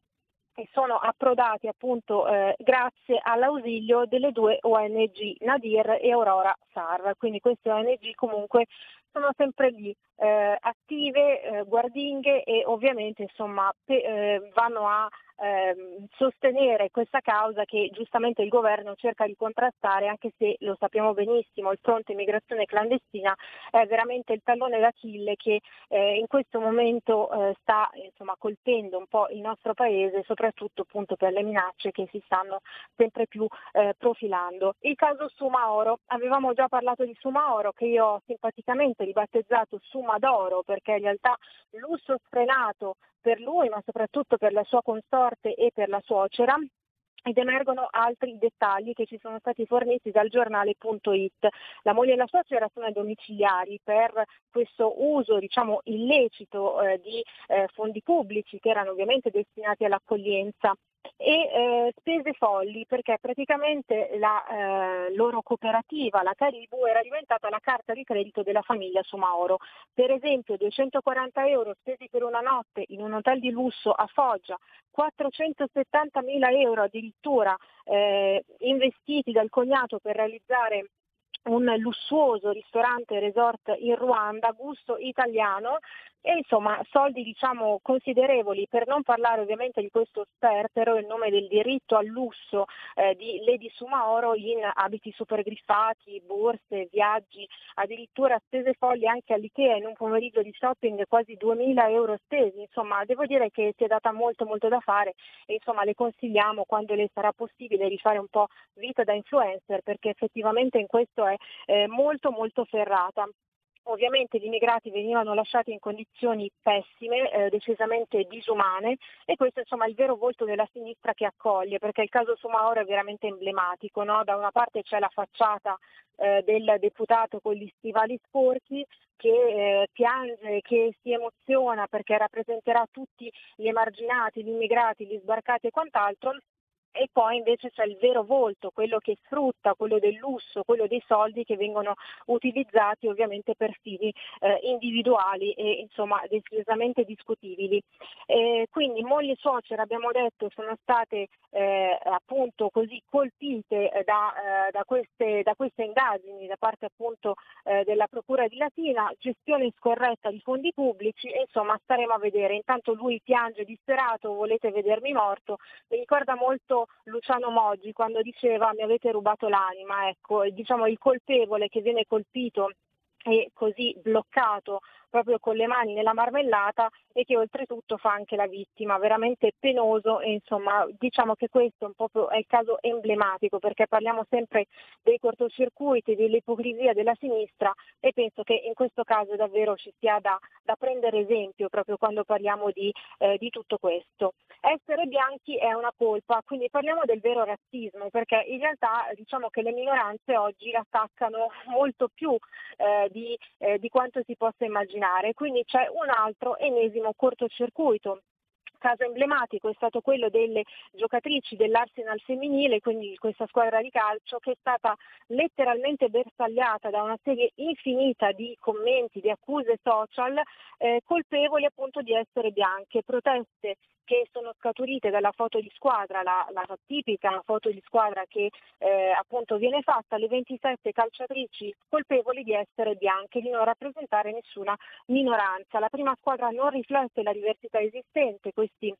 e sono approdati appunto eh, grazie all'ausilio delle due ONG Nadir e Aurora SAR. Quindi queste ONG comunque sono sempre lì, eh, attive, eh, guardinghe e ovviamente insomma, pe- eh, vanno a ehm, sostenere questa causa che giustamente il governo cerca di contrastare, anche se lo sappiamo benissimo, il fronte immigrazione clandestina è veramente il tallone d'Achille che eh, in questo momento eh, sta insomma, colpendo un po' il nostro paese, soprattutto appunto per le minacce che si stanno sempre più eh, profilando. Il caso Sumaoro, avevamo già parlato di Sumaoro che io ho simpaticamente ribattezzato Sumadoro perché in realtà lusso sfrenato per lui ma soprattutto per la sua consorte e per la suocera ed emergono altri dettagli che ci sono stati forniti dal giornale.it. La moglie e la suocera sono domiciliari per questo uso diciamo, illecito eh, di eh, fondi pubblici che erano ovviamente destinati all'accoglienza e eh, spese folli perché praticamente la eh, loro cooperativa, la Caribou, era diventata la carta di credito della famiglia Sumaoro. Per esempio 240 euro spesi per una notte in un hotel di lusso a Foggia, 470 mila euro addirittura eh, investiti dal cognato per realizzare un lussuoso ristorante resort in Ruanda, gusto italiano, e insomma soldi diciamo considerevoli per non parlare ovviamente di questo sperpero in nome del diritto al lusso eh, di Lady Sumaoro in abiti super griffati, borse, viaggi, addirittura spese folli anche all'Ikea in un pomeriggio di shopping quasi 2000 euro spesi, insomma devo dire che si è data molto molto da fare e insomma le consigliamo quando le sarà possibile di fare un po' vita da influencer perché effettivamente in questo è eh, molto molto ferrata. Ovviamente gli immigrati venivano lasciati in condizioni pessime, eh, decisamente disumane e questo insomma, è il vero volto della sinistra che accoglie perché il caso Sumaoro è veramente emblematico. No? Da una parte c'è la facciata eh, del deputato con gli stivali sporchi che eh, piange, che si emoziona perché rappresenterà tutti gli emarginati, gli immigrati, gli sbarcati e quant'altro e poi invece c'è il vero volto, quello che sfrutta, quello del lusso, quello dei soldi che vengono utilizzati ovviamente per fini eh, individuali e insomma decisamente discutibili. Eh, quindi moglie e suocera abbiamo detto sono state eh, appunto così colpite eh, da, eh, da, queste, da, queste, indagini da parte appunto eh, della Procura di Latina, gestione scorretta di fondi pubblici e insomma staremo a vedere. Intanto lui piange disperato, volete vedermi morto, mi ricorda molto Luciano Moggi quando diceva mi avete rubato l'anima, ecco, diciamo il colpevole che viene colpito e così bloccato proprio con le mani nella marmellata e che oltretutto fa anche la vittima, veramente penoso e insomma diciamo che questo è, è il caso emblematico perché parliamo sempre dei cortocircuiti, dell'ipocrisia della sinistra e penso che in questo caso davvero ci sia da, da prendere esempio proprio quando parliamo di, eh, di tutto questo. Essere bianchi è una colpa, quindi parliamo del vero razzismo perché in realtà diciamo che le minoranze oggi attaccano molto più eh, di, eh, di quanto si possa immaginare immaginare, quindi c'è un altro ennesimo cortocircuito. Caso emblematico è stato quello delle giocatrici dell'Arsenal femminile, quindi questa squadra di calcio che è stata letteralmente bersagliata da una serie infinita di commenti, di accuse social eh, colpevoli appunto di essere bianche, proteste che sono scaturite dalla foto di squadra, la, la tipica foto di squadra che eh, appunto viene fatta, le 27 calciatrici colpevoli di essere bianche, di non rappresentare nessuna minoranza. La prima squadra non riflette la diversità esistente, questi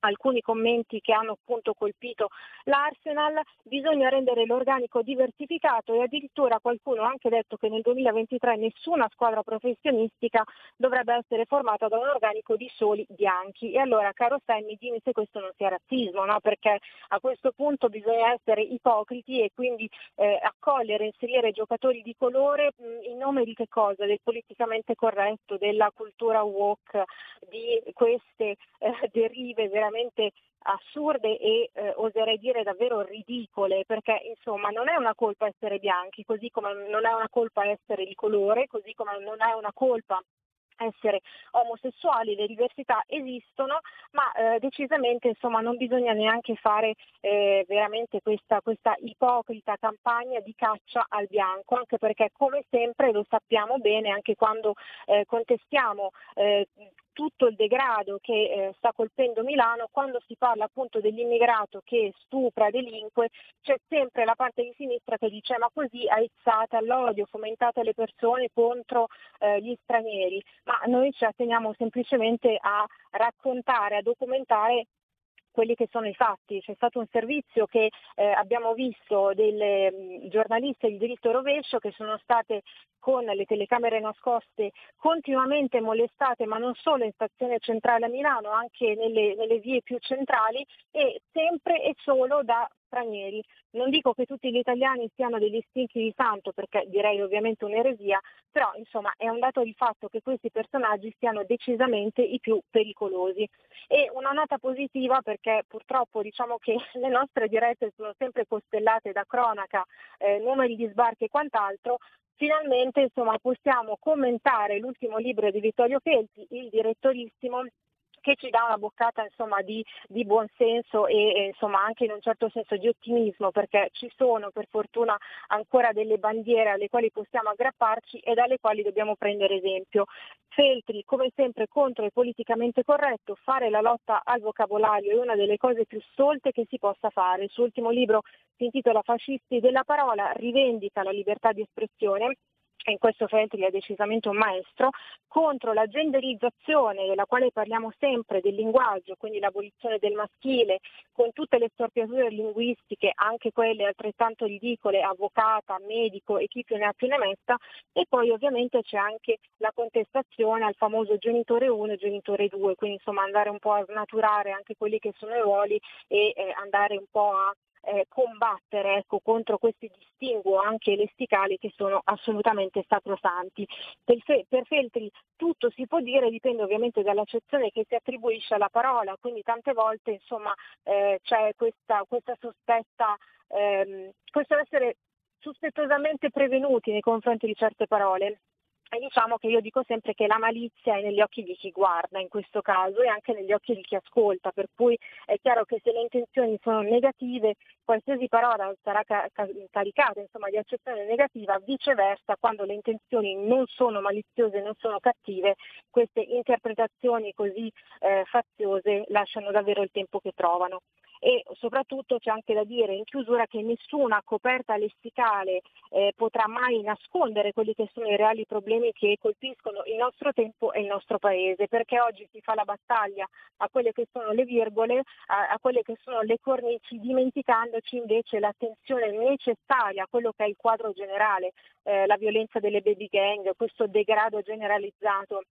alcuni commenti che hanno appunto colpito l'Arsenal, bisogna rendere l'organico diversificato e addirittura qualcuno ha anche detto che nel 2023 nessuna squadra professionistica dovrebbe essere formata da un organico di soli bianchi. E allora, caro Sammy, dimmi se questo non sia razzismo, no? perché a questo punto bisogna essere ipocriti e quindi eh, accogliere, inserire giocatori di colore mh, in nome di che cosa? Del politicamente corretto, della cultura woke, di queste eh, derive veramente veramente assurde e eh, oserei dire davvero ridicole, perché insomma non è una colpa essere bianchi, così come non è una colpa essere di colore, così come non è una colpa essere omosessuali, le diversità esistono, ma eh, decisamente insomma, non bisogna neanche fare eh, veramente questa, questa, ipocrita campagna di caccia al bianco, anche perché come sempre lo sappiamo bene anche quando eh, contestiamo eh, tutto il degrado che eh, sta colpendo Milano, quando si parla appunto dell'immigrato che stupra, delinque, c'è sempre la parte di sinistra che dice ma così aizzate all'odio, fomentate le persone contro eh, gli stranieri, ma noi ci atteniamo semplicemente a raccontare, a documentare quelli che sono i fatti. C'è stato un servizio che eh, abbiamo visto delle giornaliste di diritto rovescio che sono state con le telecamere nascoste continuamente molestate, ma non solo in stazione centrale a Milano, anche nelle, nelle vie più centrali e sempre e solo da stranieri. Non dico che tutti gli italiani siano degli stinchi di santo, perché direi ovviamente un'eresia, però insomma è un dato di fatto che questi personaggi siano decisamente i più pericolosi. E una nota positiva perché purtroppo diciamo che le nostre dirette sono sempre costellate da cronaca, eh, numeri di sbarchi e quant'altro, finalmente insomma, possiamo commentare l'ultimo libro di Vittorio Felti, Il direttorissimo, che ci dà una boccata insomma, di, di buonsenso e, e insomma, anche in un certo senso di ottimismo perché ci sono per fortuna ancora delle bandiere alle quali possiamo aggrapparci e dalle quali dobbiamo prendere esempio. Feltri, come sempre, contro il politicamente corretto, fare la lotta al vocabolario è una delle cose più stolte che si possa fare. Il suo ultimo libro si intitola Fascisti della parola, rivendica la libertà di espressione e in questo Feltri è decisamente un maestro, contro la genderizzazione della quale parliamo sempre del linguaggio, quindi l'abolizione del maschile, con tutte le storpiature linguistiche, anche quelle altrettanto ridicole, avvocata, medico e chi più ne ha più ne metta, e poi ovviamente c'è anche la contestazione al famoso genitore 1 e genitore 2, quindi insomma andare un po' a snaturare anche quelli che sono i ruoli e eh, andare un po' a eh, combattere ecco, contro questi distinguo anche lesticali che sono assolutamente sacrosanti. Per, Fe- per, Feltri tutto si può dire, dipende ovviamente dall'accezione che si attribuisce alla parola, quindi tante volte insomma, eh, c'è questa, questa sospetta, ehm, questo essere sospettosamente prevenuti nei confronti di certe parole. E diciamo che io dico sempre che la malizia è negli occhi di chi guarda in questo caso e anche negli occhi di chi ascolta, per cui è chiaro che se le intenzioni sono negative, qualsiasi parola sarà ca- caricata insomma, di accezione negativa, viceversa quando le intenzioni non sono maliziose, non sono cattive, queste interpretazioni così eh, faziose lasciano davvero il tempo che trovano e soprattutto c'è anche da dire in chiusura che nessuna coperta lessicale eh, potrà mai nascondere quelli che sono i reali problemi che colpiscono il nostro tempo e il nostro paese, perché oggi si fa la battaglia a quelle che sono le virgole, a, a quelle che sono le cornici, dimenticandoci invece l'attenzione necessaria a quello che è il quadro generale, eh, la violenza delle baby gang, questo degrado generalizzato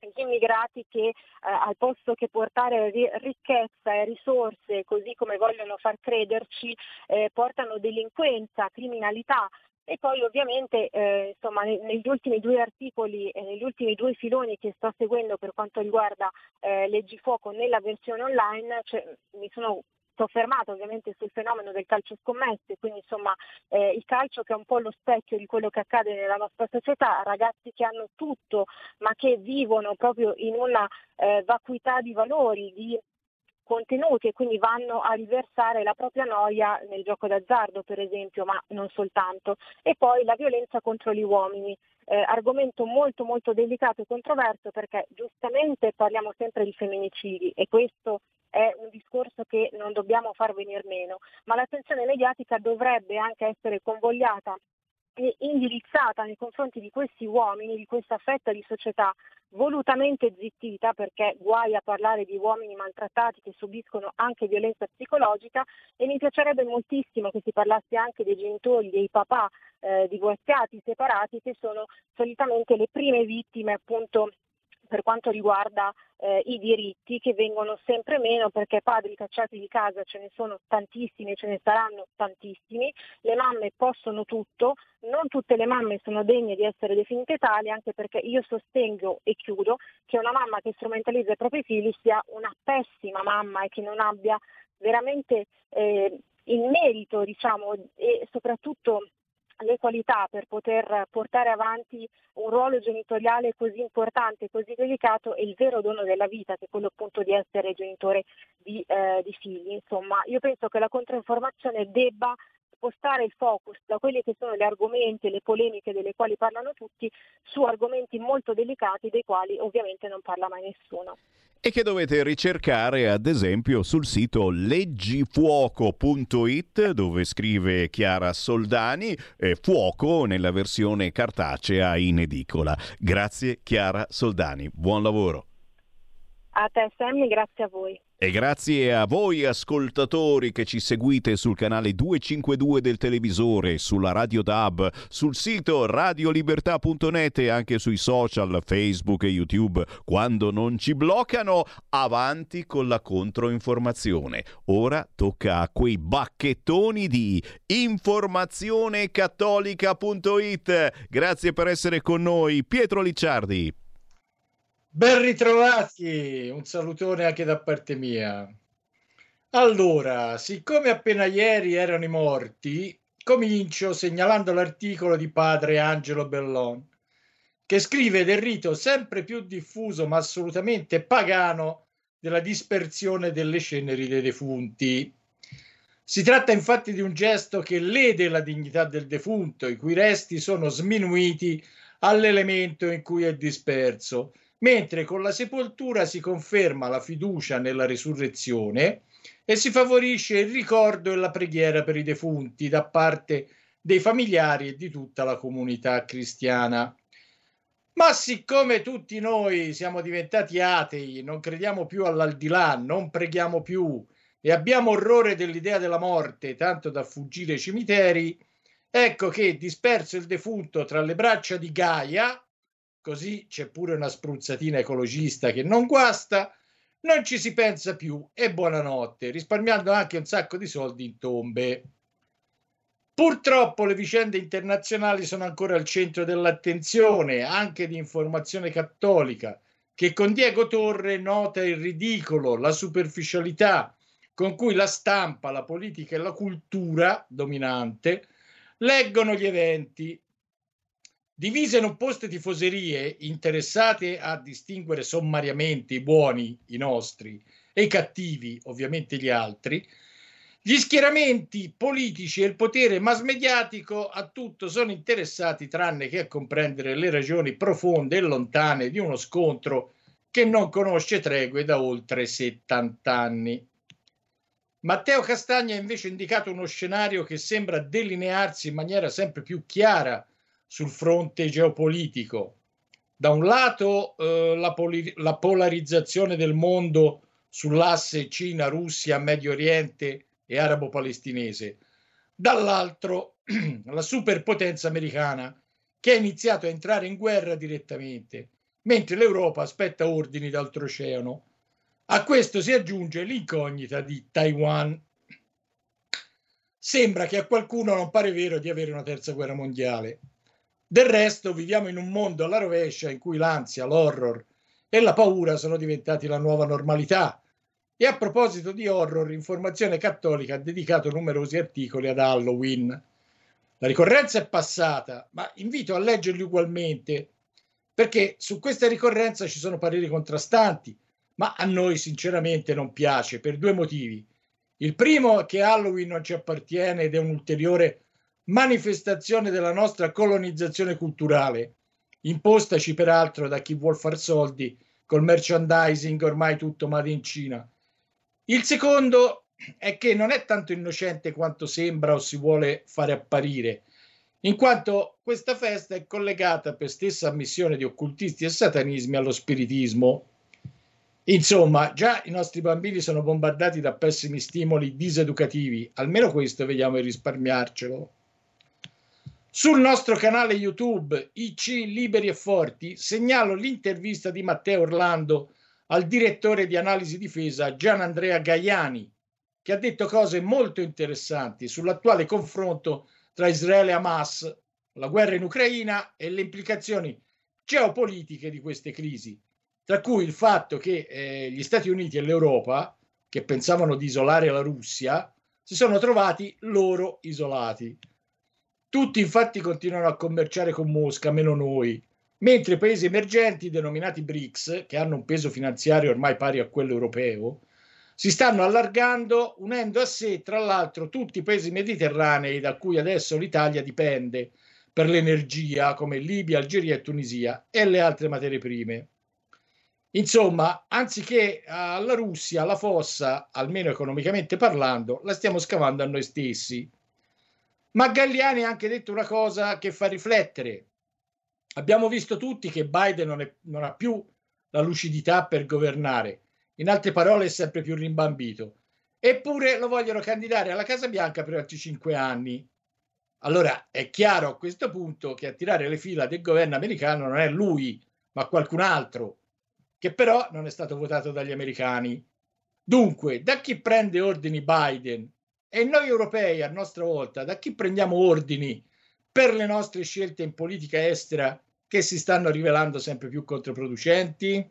gli immigrati che eh, al posto che portare ricchezza e risorse, così come vogliono far crederci, eh, portano delinquenza, criminalità. E poi ovviamente eh, insomma, negli ultimi due articoli e negli ultimi due filoni che sto seguendo per quanto riguarda eh, Leggifuoco nella versione online, cioè, mi sono soffermato ovviamente sul fenomeno del calcio scommesse, quindi insomma eh, il calcio che è un po' lo specchio di quello che accade nella nostra società, ragazzi che hanno tutto ma che vivono proprio in una eh, vacuità di valori, di contenuti e quindi vanno a riversare la propria noia nel gioco d'azzardo per esempio, ma non soltanto. E poi la violenza contro gli uomini, eh, argomento molto molto delicato e controverso perché giustamente parliamo sempre di femminicidi e questo è un discorso che non dobbiamo far venire meno, ma l'attenzione mediatica dovrebbe anche essere convogliata e indirizzata nei confronti di questi uomini, di questa fetta di società volutamente zittita, perché guai a parlare di uomini maltrattati che subiscono anche violenza psicologica e mi piacerebbe moltissimo che si parlasse anche dei genitori, dei papà eh, divorziati, separati, che sono solitamente le prime vittime appunto per quanto riguarda eh, i diritti che vengono sempre meno perché padri cacciati di casa ce ne sono tantissimi, ce ne saranno tantissimi, le mamme possono tutto, non tutte le mamme sono degne di essere definite tali anche perché io sostengo e chiudo che una mamma che strumentalizza i propri figli sia una pessima mamma e che non abbia veramente eh, il merito diciamo, e soprattutto le qualità per poter portare avanti un ruolo genitoriale così importante, così delicato e il vero dono della vita, che è quello appunto di essere genitore di, eh, di figli. Insomma, io penso che la controinformazione debba spostare il focus da quelli che sono gli argomenti e le polemiche delle quali parlano tutti su argomenti molto delicati dei quali ovviamente non parla mai nessuno e che dovete ricercare ad esempio sul sito leggifuoco.it dove scrive Chiara Soldani eh, fuoco nella versione cartacea in edicola. Grazie Chiara Soldani, buon lavoro. A te Sammy, grazie a voi. E grazie a voi ascoltatori che ci seguite sul canale 252 del televisore, sulla Radio DAB, sul sito radiolibertà.net e anche sui social Facebook e YouTube. Quando non ci bloccano, avanti con la controinformazione. Ora tocca a quei bacchettoni di informazionecattolica.it. Grazie per essere con noi, Pietro Licciardi. Ben ritrovati, un salutone anche da parte mia. Allora, siccome appena ieri erano i morti, comincio segnalando l'articolo di padre Angelo Bellon, che scrive del rito sempre più diffuso ma assolutamente pagano della dispersione delle ceneri dei defunti. Si tratta infatti di un gesto che lede la dignità del defunto, i cui resti sono sminuiti all'elemento in cui è disperso mentre con la sepoltura si conferma la fiducia nella risurrezione e si favorisce il ricordo e la preghiera per i defunti da parte dei familiari e di tutta la comunità cristiana. Ma siccome tutti noi siamo diventati atei, non crediamo più all'aldilà, non preghiamo più e abbiamo orrore dell'idea della morte, tanto da fuggire ai cimiteri, ecco che disperso il defunto tra le braccia di Gaia, così c'è pure una spruzzatina ecologista che non guasta, non ci si pensa più e buonanotte, risparmiando anche un sacco di soldi in tombe. Purtroppo le vicende internazionali sono ancora al centro dell'attenzione, anche di informazione cattolica, che con Diego Torre nota il ridicolo, la superficialità con cui la stampa, la politica e la cultura dominante leggono gli eventi divise in opposte tifoserie interessate a distinguere sommariamente i buoni, i nostri, e i cattivi, ovviamente gli altri, gli schieramenti politici e il potere mass mediatico a tutto sono interessati tranne che a comprendere le ragioni profonde e lontane di uno scontro che non conosce tregue da oltre 70 anni. Matteo Castagna ha invece indicato uno scenario che sembra delinearsi in maniera sempre più chiara sul fronte geopolitico. Da un lato eh, la, poli- la polarizzazione del mondo sull'asse Cina, Russia, Medio Oriente e arabo-palestinese, dall'altro la superpotenza americana che ha iniziato a entrare in guerra direttamente, mentre l'Europa aspetta ordini d'altroceano. A questo si aggiunge l'incognita di Taiwan. Sembra che a qualcuno non pare vero di avere una terza guerra mondiale. Del resto viviamo in un mondo alla rovescia in cui l'ansia, l'horror e la paura sono diventati la nuova normalità. E a proposito di horror, Informazione Cattolica ha dedicato numerosi articoli ad Halloween. La ricorrenza è passata, ma invito a leggerli ugualmente, perché su questa ricorrenza ci sono pareri contrastanti, ma a noi sinceramente non piace per due motivi. Il primo è che Halloween non ci appartiene ed è un ulteriore manifestazione della nostra colonizzazione culturale, impostaci peraltro da chi vuol far soldi col merchandising ormai tutto made in Cina. Il secondo è che non è tanto innocente quanto sembra o si vuole fare apparire, in quanto questa festa è collegata per stessa ammissione di occultisti e satanismi allo spiritismo. Insomma, già i nostri bambini sono bombardati da pessimi stimoli diseducativi, almeno questo vediamo di risparmiarcelo. Sul nostro canale YouTube IC Liberi e Forti segnalo l'intervista di Matteo Orlando al direttore di analisi difesa Gian Andrea Gaiani, che ha detto cose molto interessanti sull'attuale confronto tra Israele e Hamas, la guerra in Ucraina e le implicazioni geopolitiche di queste crisi, tra cui il fatto che eh, gli Stati Uniti e l'Europa, che pensavano di isolare la Russia, si sono trovati loro isolati. Tutti infatti continuano a commerciare con Mosca, meno noi, mentre i paesi emergenti, denominati BRICS, che hanno un peso finanziario ormai pari a quello europeo, si stanno allargando, unendo a sé, tra l'altro, tutti i paesi mediterranei da cui adesso l'Italia dipende per l'energia, come Libia, Algeria e Tunisia, e le altre materie prime. Insomma, anziché alla Russia, la fossa, almeno economicamente parlando, la stiamo scavando a noi stessi. Ma Galliani ha anche detto una cosa che fa riflettere. Abbiamo visto tutti che Biden non, è, non ha più la lucidità per governare in altre parole, è sempre più rimbambito. Eppure lo vogliono candidare alla Casa Bianca per altri cinque anni. Allora è chiaro a questo punto che a tirare le fila del governo americano non è lui, ma qualcun altro, che però non è stato votato dagli americani. Dunque, da chi prende ordini Biden e noi europei a nostra volta, da chi prendiamo ordini per le nostre scelte in politica estera che si stanno rivelando sempre più controproducenti?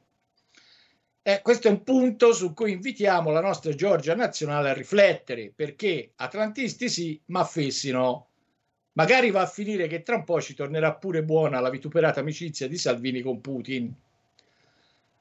Eh, questo è un punto su cui invitiamo la nostra Georgia nazionale a riflettere, perché atlantisti sì, ma fessi no. Magari va a finire che tra un po' ci tornerà pure buona la vituperata amicizia di Salvini con Putin.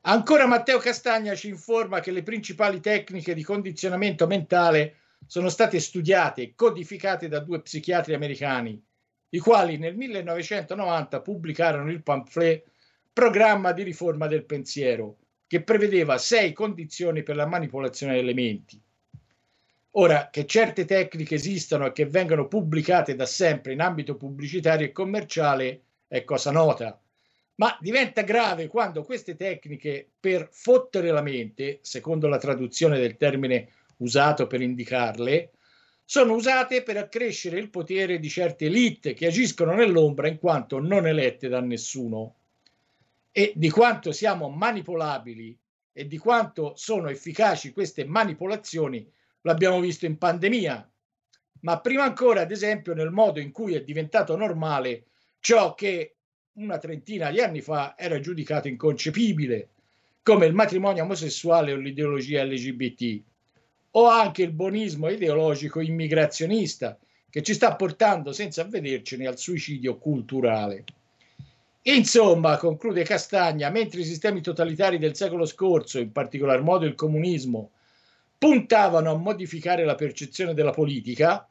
Ancora Matteo Castagna ci informa che le principali tecniche di condizionamento mentale sono state studiate e codificate da due psichiatri americani, i quali nel 1990 pubblicarono il pamphlet Programma di riforma del pensiero, che prevedeva sei condizioni per la manipolazione delle menti. Ora, che certe tecniche esistano e che vengano pubblicate da sempre in ambito pubblicitario e commerciale è cosa nota, ma diventa grave quando queste tecniche per fottere la mente, secondo la traduzione del termine usato per indicarle, sono usate per accrescere il potere di certe elite che agiscono nell'ombra in quanto non elette da nessuno. E di quanto siamo manipolabili e di quanto sono efficaci queste manipolazioni l'abbiamo visto in pandemia, ma prima ancora, ad esempio, nel modo in cui è diventato normale ciò che una trentina di anni fa era giudicato inconcepibile, come il matrimonio omosessuale o l'ideologia LGBT, o anche il buonismo ideologico immigrazionista che ci sta portando senza avvedercene al suicidio culturale. Insomma, conclude Castagna, mentre i sistemi totalitari del secolo scorso, in particolar modo il comunismo, puntavano a modificare la percezione della politica,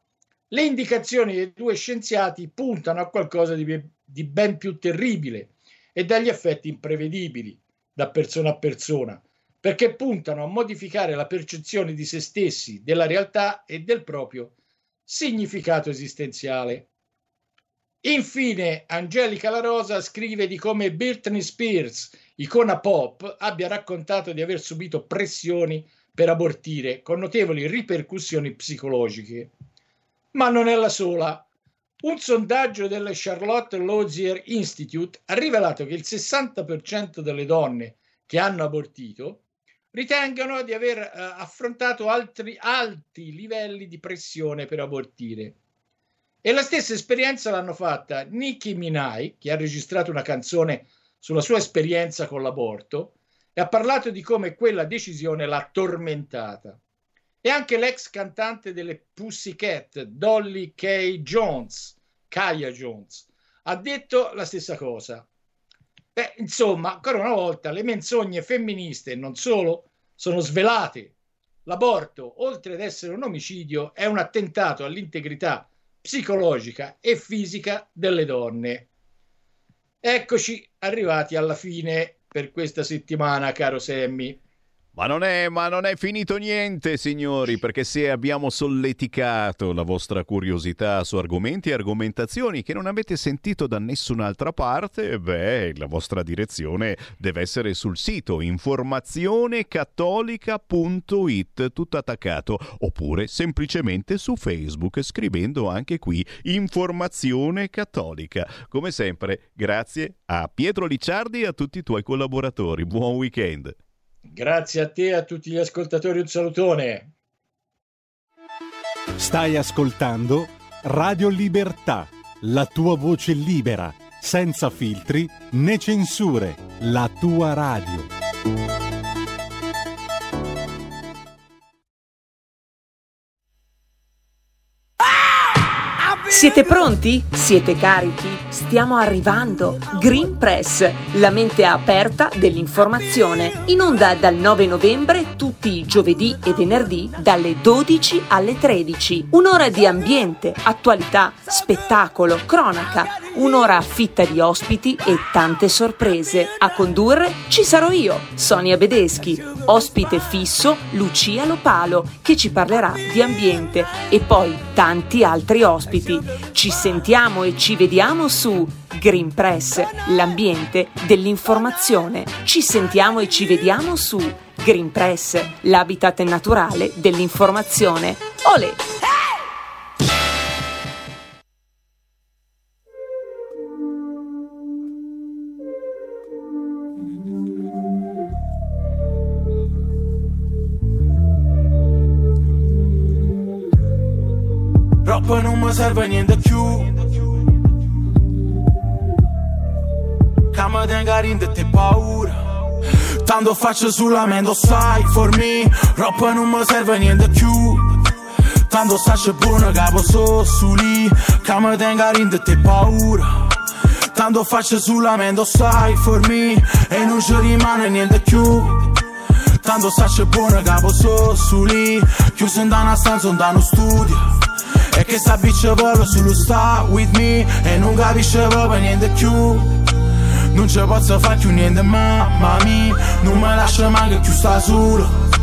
le indicazioni dei due scienziati puntano a qualcosa di, di ben più terribile e dagli effetti imprevedibili da persona a persona, perché puntano a modificare la percezione di se stessi, della realtà e del proprio significato esistenziale. Infine, Angelica La Rosa scrive di come Britney Spears, icona pop, abbia raccontato di aver subito pressioni per abortire con notevoli ripercussioni psicologiche. Ma non è la sola. Un sondaggio del Charlotte Lozier Institute ha rivelato che il 60% delle donne che hanno abortito ritengono di aver eh, affrontato altri alti livelli di pressione per abortire. E la stessa esperienza l'hanno fatta Nicki Minaj, che ha registrato una canzone sulla sua esperienza con l'aborto e ha parlato di come quella decisione l'ha tormentata. E anche l'ex cantante delle Pussycat, Dolly K. Jones, Kaya Jones, ha detto la stessa cosa. Beh, insomma, ancora una volta, le menzogne femministe, non solo, sono svelate. L'aborto, oltre ad essere un omicidio, è un attentato all'integrità psicologica e fisica delle donne. Eccoci arrivati alla fine per questa settimana, caro Semmi. Ma non, è, ma non è finito niente, signori, perché se abbiamo solleticato la vostra curiosità su argomenti e argomentazioni che non avete sentito da nessun'altra parte, beh, la vostra direzione deve essere sul sito informazionecattolica.it, tutto attaccato, oppure semplicemente su Facebook, scrivendo anche qui Informazione Cattolica. Come sempre, grazie a Pietro Licciardi e a tutti i tuoi collaboratori. Buon weekend. Grazie a te e a tutti gli ascoltatori, un salutone. Stai ascoltando Radio Libertà, la tua voce libera, senza filtri né censure, la tua radio. Siete pronti? Siete carichi? Stiamo arrivando. Green Press, la mente aperta dell'informazione. In onda dal 9 novembre tutti i giovedì e venerdì dalle 12 alle 13. Un'ora di ambiente, attualità, spettacolo, cronaca. Un'ora fitta di ospiti e tante sorprese. A condurre ci sarò io, Sonia Bedeschi. Ospite fisso Lucia Lopalo, che ci parlerà di ambiente. E poi tanti altri ospiti. Ci sentiamo e ci vediamo su Green Press, l'ambiente dell'informazione. Ci sentiamo e ci vediamo su Green Press, l'habitat naturale dell'informazione. Olè! Non serve niente più. Mi tenga rinde te paura. Tanto faccio sull'amendo sai for me Troppo non mi serve niente più. Tanto saccio buono che posso su lì mi tenga rinde te paura. Tanto faccio sull'amendo sai for me E non ci rimane niente più. Tanto saccio buono che posso su lì Chiuso in una stanza, in uno studio che sta bitch vuole solo sta with me E non capisce proprio niente più. Non ci posso fare più niente mamma mia. Non mi lascia manco più sta solo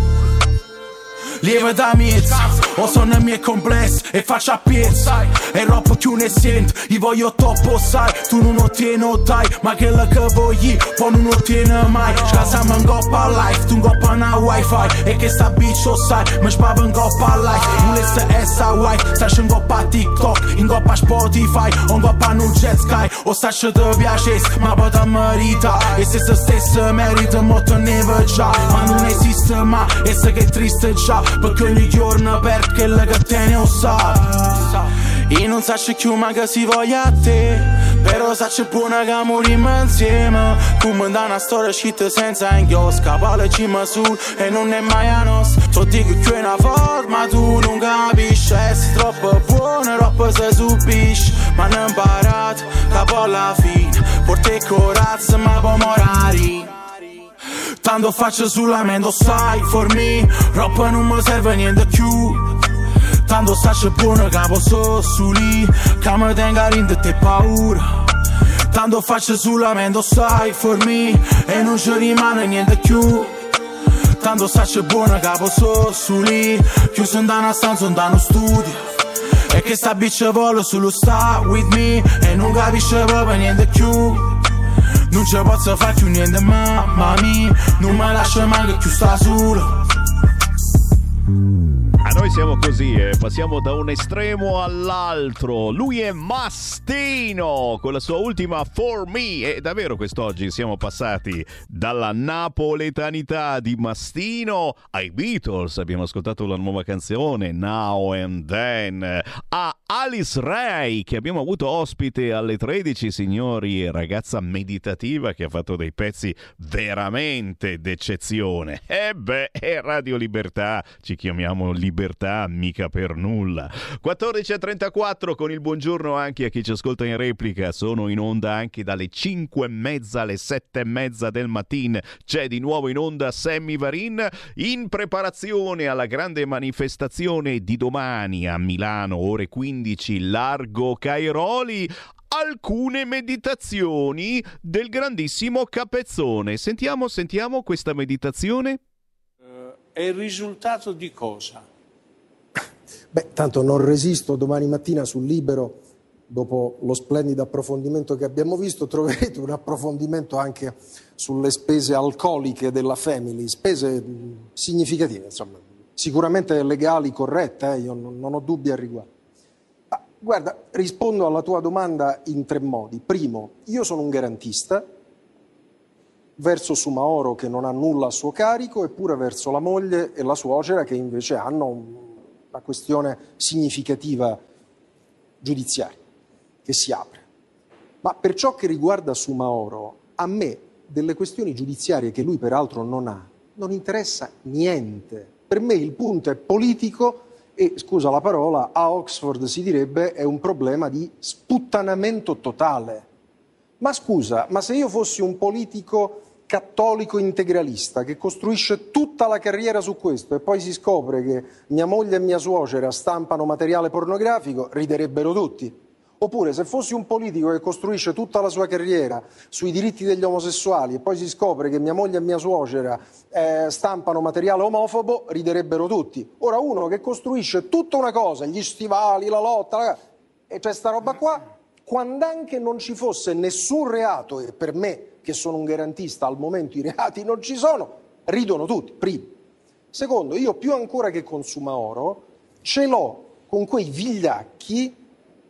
Lieve da miez, o sono i miei complessi e faccio a piezza E roba più ne sento, io voglio troppo sai Tu non ottieni dai, ma che la che voglio poi non ottieni mai. Scasamo in coppa life, tu in coppa na wifi E che sta bitch sai, mi spava in coppa life. Volesse essa wife, stai in coppa TikTok In coppa Spotify, in coppa non jet sky O stai che ti piace, ma poi ti merita. E se se stesso merita, mo te ne già. Ma non esiste mai, e se che è triste già perché ogni giorno la che te ne sa. Io non so più ma si voglia a te. Però saccio buona che morimmo insieme. Come da una storia scritta senza inchiosca. Palla cima su e non è mai a nos. So dico che è una forma tu non capisci. Sei troppo buona, troppo se subisci Ma non imparato capo alla fine. Porti corazza ma poi morari Tanto faccio sull'amendo sai for me Roba non mi serve niente più. Tanto saccio buono che posso su lì Che mi tenga rinde te paura. Tanto faccio sull'amendo sai for me E non ci rimane niente più. Tanto saccio buono che posso su lì Chiuso in una stanza, in uno studio. E che sta bitch vuole solo sta with me E non capisce proprio niente più non ci posso fare più niente mamma mia Non mi lascia mai più sta solo A noi siamo così, eh. passiamo da un estremo all'altro. Lui è Mastino con la sua ultima For Me. E davvero quest'oggi siamo passati dalla napoletanità di Mastino ai Beatles. Abbiamo ascoltato la nuova canzone Now and Then. A Alice Ray che abbiamo avuto ospite alle 13, signori, ragazza meditativa che ha fatto dei pezzi veramente d'eccezione. E beh, è Radio Libertà, ci chiamiamo Libertà mica per nulla. 14.34 con il buongiorno anche a chi ci ascolta in replica, sono in onda anche dalle 5 e mezza alle 7 e mezza del mattino. C'è di nuovo in onda Sammy Varin in preparazione alla grande manifestazione di domani a Milano, ore 15 largo Cairoli, alcune meditazioni del grandissimo Capezzone. Sentiamo, sentiamo questa meditazione. è il risultato di cosa? Beh, tanto non resisto domani mattina sul libero, dopo lo splendido approfondimento che abbiamo visto, troverete un approfondimento anche sulle spese alcoliche della Family, spese significative, insomma, sicuramente legali, corrette, eh? io non, non ho dubbi al riguardo. Guarda, rispondo alla tua domanda in tre modi. Primo, io sono un garantista verso Sumaoro che non ha nulla a suo carico, eppure verso la moglie e la suocera che invece hanno una questione significativa giudiziaria che si apre. Ma per ciò che riguarda Sumaoro, a me delle questioni giudiziarie che lui peraltro non ha, non interessa niente. Per me il punto è politico e, scusa la parola, a Oxford si direbbe è un problema di sputtanamento totale. Ma scusa, ma se io fossi un politico cattolico integralista che costruisce tutta la carriera su questo e poi si scopre che mia moglie e mia suocera stampano materiale pornografico, riderebbero tutti. Oppure se fossi un politico che costruisce tutta la sua carriera sui diritti degli omosessuali e poi si scopre che mia moglie e mia suocera eh, stampano materiale omofobo, riderebbero tutti. Ora uno che costruisce tutta una cosa, gli stivali, la lotta, la... e c'è sta roba qua, quando anche non ci fosse nessun reato, e per me che sono un garantista, al momento i reati non ci sono, ridono tutti, primo. Secondo, io più ancora che consuma oro, ce l'ho con quei vigliacchi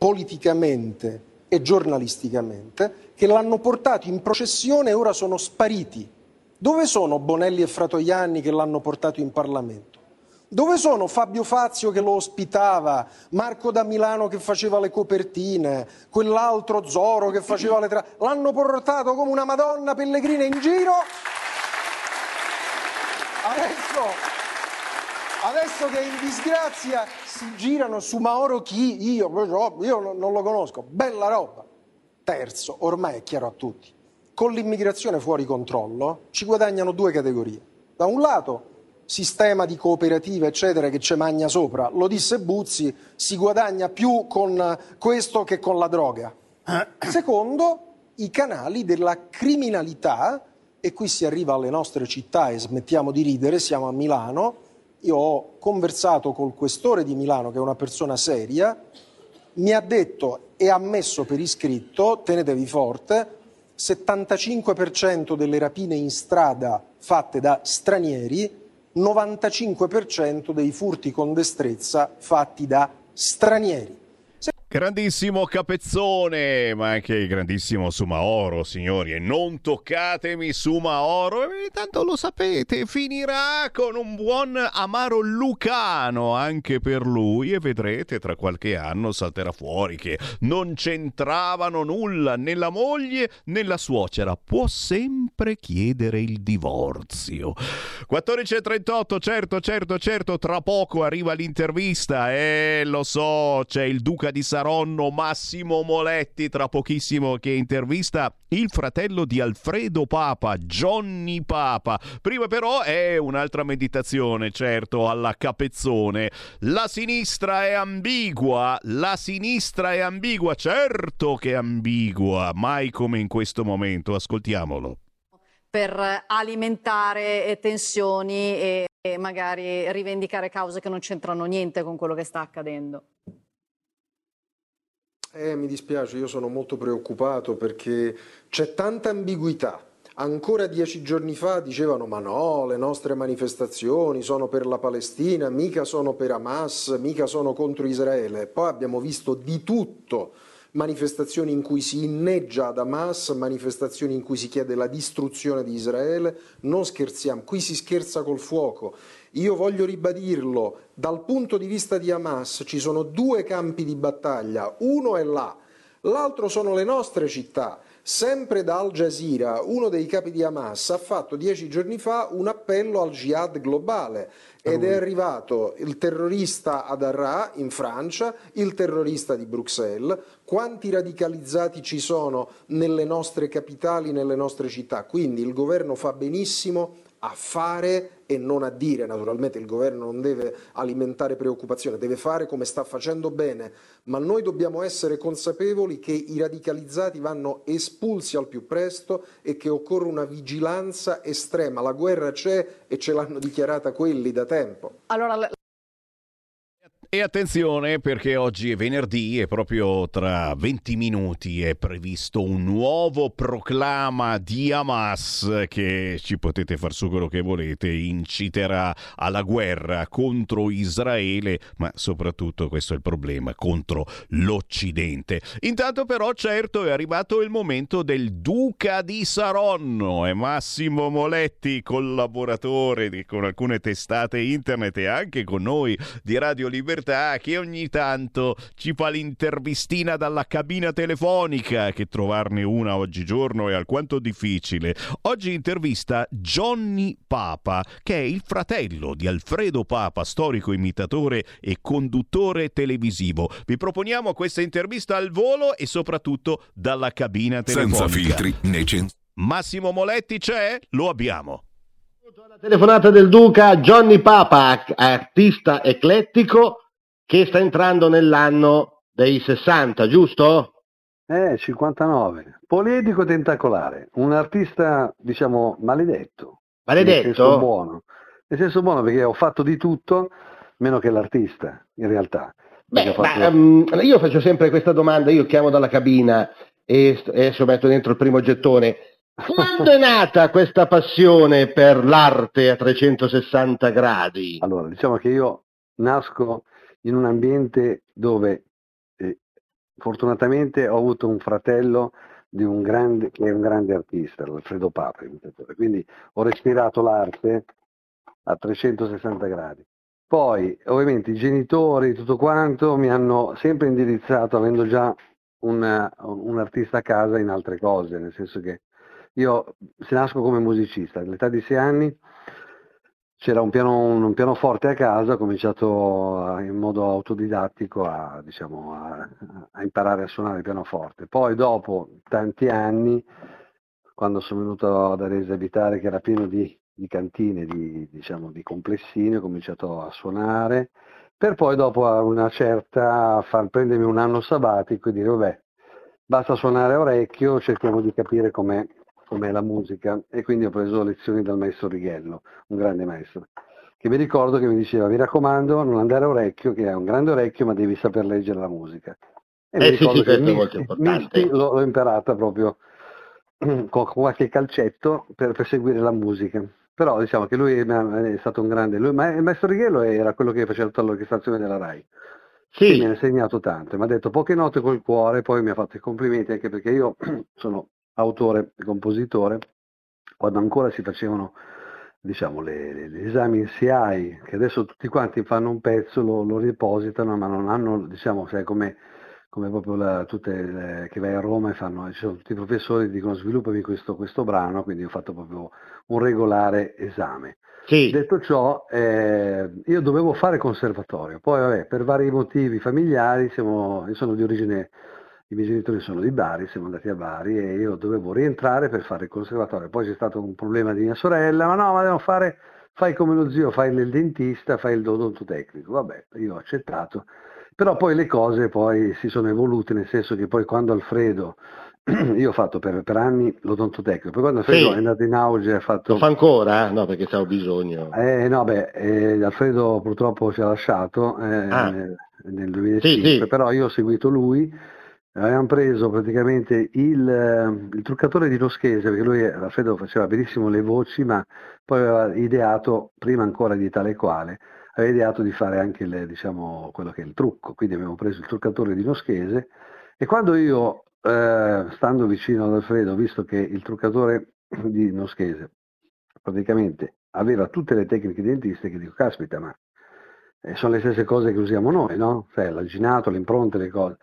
politicamente e giornalisticamente che l'hanno portato in processione e ora sono spariti. Dove sono Bonelli e Fratoianni che l'hanno portato in Parlamento? Dove sono Fabio Fazio che lo ospitava, Marco da Milano che faceva le copertine, quell'altro Zoro che faceva le tra... L'hanno portato come una Madonna pellegrina in giro. Adesso, adesso che in disgrazia si girano su Mauro chi? Io, io non lo conosco. Bella roba. Terzo, ormai è chiaro a tutti. Con l'immigrazione fuori controllo ci guadagnano due categorie. Da un lato sistema di cooperative, eccetera, che c'è magna sopra. Lo disse Buzzi, si guadagna più con questo che con la droga. Secondo, i canali della criminalità, e qui si arriva alle nostre città e smettiamo di ridere, siamo a Milano. Io ho conversato col questore di Milano, che è una persona seria, mi ha detto e ha ammesso per iscritto, tenetevi forte, 75% delle rapine in strada fatte da stranieri 95% dei furti con destrezza fatti da stranieri. Grandissimo Capezzone, ma anche grandissimo Sumaoro, signori. E non toccatemi Sumaoro, e tanto lo sapete, finirà con un buon amaro lucano anche per lui. E vedrete, tra qualche anno salterà fuori che non c'entravano nulla né la moglie né la suocera. Può sempre chiedere il divorzio. 14.38, certo, certo, certo, tra poco arriva l'intervista. Eh, lo so, c'è il Duca di San Saronno Massimo Moletti tra pochissimo che intervista il fratello di Alfredo Papa, Johnny Papa. Prima però è un'altra meditazione, certo, alla capezzone. La sinistra è ambigua, la sinistra è ambigua, certo che è ambigua, mai come in questo momento. Ascoltiamolo per alimentare tensioni e, magari rivendicare cause che non c'entrano niente con quello che sta accadendo. Eh, mi dispiace, io sono molto preoccupato perché c'è tanta ambiguità. Ancora dieci giorni fa dicevano ma no, le nostre manifestazioni sono per la Palestina, mica sono per Hamas, mica sono contro Israele. Poi abbiamo visto di tutto, manifestazioni in cui si inneggia ad Hamas, manifestazioni in cui si chiede la distruzione di Israele, non scherziamo, qui si scherza col fuoco io voglio ribadirlo, dal punto di vista di Hamas ci sono due campi di battaglia, uno è là, l'altro sono le nostre città. Sempre da Al Jazeera, uno dei capi di Hamas ha fatto dieci giorni fa un appello al jihad globale ed è arrivato il terrorista ad Arras in Francia, il terrorista di Bruxelles. Quanti radicalizzati ci sono nelle nostre capitali, nelle nostre città? Quindi il governo fa benissimo a fare e non a dire. Naturalmente il governo non deve alimentare preoccupazione, deve fare come sta facendo bene, ma noi dobbiamo essere consapevoli che i radicalizzati vanno espulsi al più presto e che occorre una vigilanza estrema. La guerra c'è e ce l'hanno dichiarata quelli da tempo. Allora, E attenzione perché oggi è venerdì e proprio tra 20 minuti è previsto un nuovo proclama di Hamas che ci potete far su quello che volete, inciterà alla guerra contro Israele, ma soprattutto questo è il problema, contro l'Occidente. Intanto però certo è arrivato il momento del Duca di Saronno, è Massimo Moletti, collaboratore di, con alcune testate internet e anche con noi di Radio Libertà che ogni tanto ci fa l'intervistina dalla cabina telefonica, che trovarne una oggigiorno è alquanto difficile. Oggi intervista Johnny Papa, che è il fratello di Alfredo Papa, storico imitatore e conduttore televisivo. Vi proponiamo questa intervista al volo e soprattutto dalla cabina telefonica. Senza filtri né censura. Massimo Moletti c'è? Lo abbiamo. Telefonata del Duca Johnny Papa, artista eclettico che sta entrando nell'anno dei 60, giusto? Eh, 59. Poliedico tentacolare, un artista, diciamo, maledetto. Maledetto? Nel senso buono. Nel senso buono perché ho fatto di tutto, meno che l'artista, in realtà. Beh, fatto- ma, um, io faccio sempre questa domanda, io chiamo dalla cabina e adesso metto dentro il primo gettone. Quando è nata questa passione per l'arte a 360 gradi? Allora, diciamo che io nasco in un ambiente dove eh, fortunatamente ho avuto un fratello un grande, che è un grande artista, Alfredo imitatore. quindi ho respirato l'arte a 360 gradi. Poi, ovviamente, i genitori, tutto quanto, mi hanno sempre indirizzato, avendo già un, un artista a casa, in altre cose, nel senso che io se nasco come musicista, all'età di sei anni c'era un, piano, un pianoforte a casa, ho cominciato a- in modo autodidattico a, diciamo, a, a imparare a suonare il pianoforte. Poi dopo tanti anni, quando sono venuto ad Arese abitare, che era pieno di, di cantine, di, diciamo, di complessini, ho cominciato a suonare, per poi dopo a una certa far prendermi un anno sabbatico e dire vabbè, basta suonare a orecchio, cerchiamo di capire com'è, com'è la musica e quindi ho preso lezioni dal maestro Righello, un grande maestro, che mi ricordo che mi diceva mi raccomando non andare a orecchio, che hai un grande orecchio ma devi saper leggere la musica. E mi Eh sì, ricordo sì, che è molto Misti-. Misti l'ho, l'ho imparata proprio con qualche calcetto per, per seguire la musica. Però diciamo che lui mi è stato un grande, lui, ma il maestro Righello era quello che faceva tutta l'orchestrazione della RAI. Sì. mi ha insegnato tanto, mi ha detto poche note col cuore, poi mi ha fatto i complimenti anche perché io sono autore e compositore, quando ancora si facevano diciamo, le- le- gli esami in CI, che adesso tutti quanti fanno un pezzo, lo, lo ripositano, ma non hanno, diciamo, sai, come, come proprio la- tutte le- che vai a Roma e fanno, ci sono tutti i professori dicono sviluppami questo, questo brano, quindi ho fatto proprio un regolare esame. Detto ciò, eh, io dovevo fare conservatorio, poi vabbè, per vari motivi familiari, siamo, io sono di origine, i miei genitori sono di Bari, siamo andati a Bari e io dovevo rientrare per fare il conservatorio. Poi c'è stato un problema di mia sorella, ma no, ma devo fare, fai come lo zio, fai il dentista, fai il odontotecnico. Vabbè, io ho accettato. Però poi le cose poi si sono evolute, nel senso che poi quando Alfredo, io ho fatto per, per anni l'odontotecnico, poi quando Alfredo Sì. è andato in auge ha fatto... Lo fa ancora? No, perché c'ho bisogno. Eh, no, beh, eh, Alfredo purtroppo ci ha lasciato eh, Ah. nel, nel 2005, Sì, sì. però io ho seguito lui, avevamo preso praticamente il, eh, il truccatore di Roschese, perché lui, eh, Alfredo faceva benissimo le voci, ma poi aveva ideato, prima ancora di tale quale, aveva ideato di fare anche il, diciamo, quello che è il trucco, quindi abbiamo preso il truccatore di Noschese e quando io, eh, stando vicino ad Alfredo, ho visto che il truccatore di Noschese praticamente aveva tutte le tecniche dentistiche, dico, caspita, ma eh, sono le stesse cose che usiamo noi, no? Cioè, l'alginato, le impronte, le cose.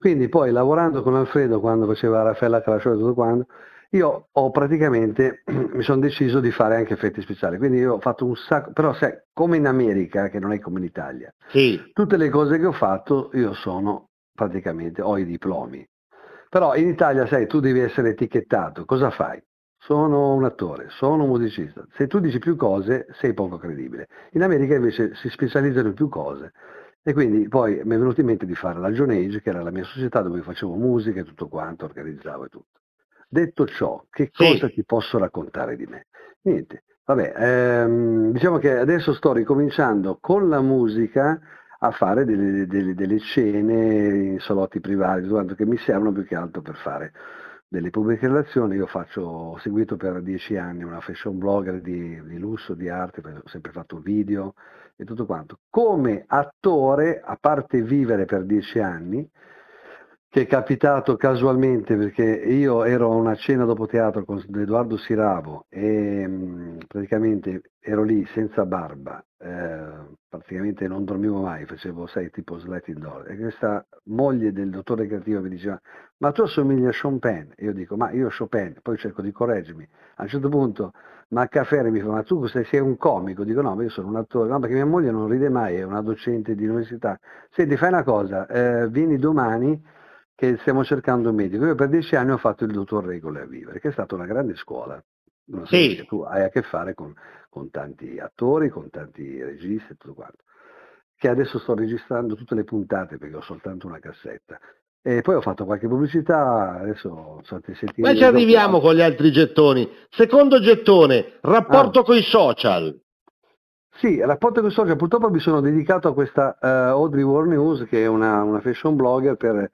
Quindi poi lavorando con Alfredo quando faceva Raffaella Carasciolo e tutto quanto, io ho praticamente, mi sono deciso di fare anche effetti speciali, quindi io ho fatto un sacco, però sai, come in America, che non è come in Italia, tutte le cose che ho fatto io sono praticamente, ho i diplomi. Però in Italia, sai, tu devi essere etichettato, cosa fai? sono un attore, sono un musicista. Se tu dici più cose sei poco credibile. In America invece si specializzano in più cose. E quindi poi mi è venuto in mente di fare la John Age, che era la mia società dove facevo musica e tutto quanto, organizzavo e tutto. Detto ciò, che Sì. cosa ti posso raccontare di me? Niente. Vabbè, ehm, diciamo che adesso sto ricominciando con la musica a fare delle, delle- delle scene in salotti privati, tutto quanto, che mi servono più che altro per fare delle pubbliche relazioni. Io faccio, ho seguito per dieci anni una fashion blogger di, di lusso, di arte, ho sempre fatto video e tutto quanto. Come attore, a parte vivere per dieci anni, che è capitato casualmente perché io ero a una cena dopo teatro con Edoardo Siravo e mh, praticamente ero lì senza barba, eh, praticamente non dormivo mai, facevo, sai, tipo sledding door. E questa moglie del dottore creativo mi diceva, ma tu assomigli a Chopin? E io dico, ma io Chopin, poi cerco di correggermi. A un certo punto Maccaferi mi fa, ma tu sei un comico? Dico, no, ma io sono un attore. No, perché mia moglie non ride mai, è una docente di università. Senti, fai una cosa, eh, vieni domani che stiamo cercando un medico. Io per dieci anni ho fatto il dottor Regole a vivere, che è stata una grande scuola. Non so Sì. tu hai a che fare con, con tanti attori, con tanti registi e tutto quanto. Che adesso sto registrando tutte le puntate perché ho soltanto una cassetta. E poi ho fatto qualche pubblicità, adesso so ti senti. Ma ci arriviamo con gli altri gettoni. Secondo gettone, rapporto coi social. Sì, rapporto con i social, purtroppo mi sono dedicato a questa eh, Audrey War News, che è una, una fashion blogger per,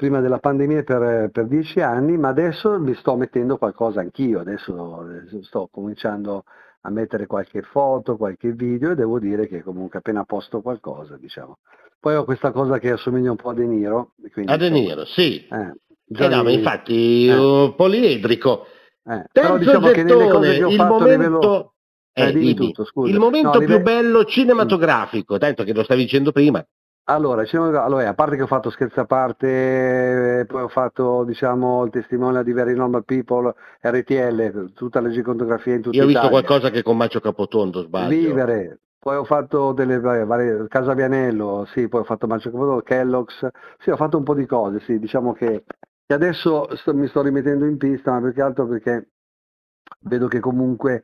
prima della pandemia per, per dieci anni, ma adesso mi sto mettendo qualcosa anch'io, adesso sto cominciando a mettere qualche foto, qualche video e devo dire che comunque appena posto qualcosa, diciamo. Poi ho questa cosa che assomiglia un po' a De Niro. quindi, A De Niro, sì. eh, Eh no, ma infatti eh. poliedrico. Eh, Terzo però diciamo gettone, il momento, livello- dimmi tutto, scusa. il momento No, più livello- bello cinematografico, tanto che lo stavi dicendo prima. Allora, diciamo- allora, a parte che ho fatto scherzi a parte, eh, poi ho fatto diciamo il testimonial di Very Normal People, RTL, tutta la gigantografia in tutta Io ho visto Italia. qualcosa che con Macio Capotondo sbaglio. Vivere, poi ho fatto delle varie, varie- Casa Vianello, sì, poi ho fatto Macio Capotondo, Kellogg's, sì, ho fatto un po' di cose, sì, diciamo che, che adesso sto- mi sto rimettendo in pista, ma più che altro perché vedo che comunque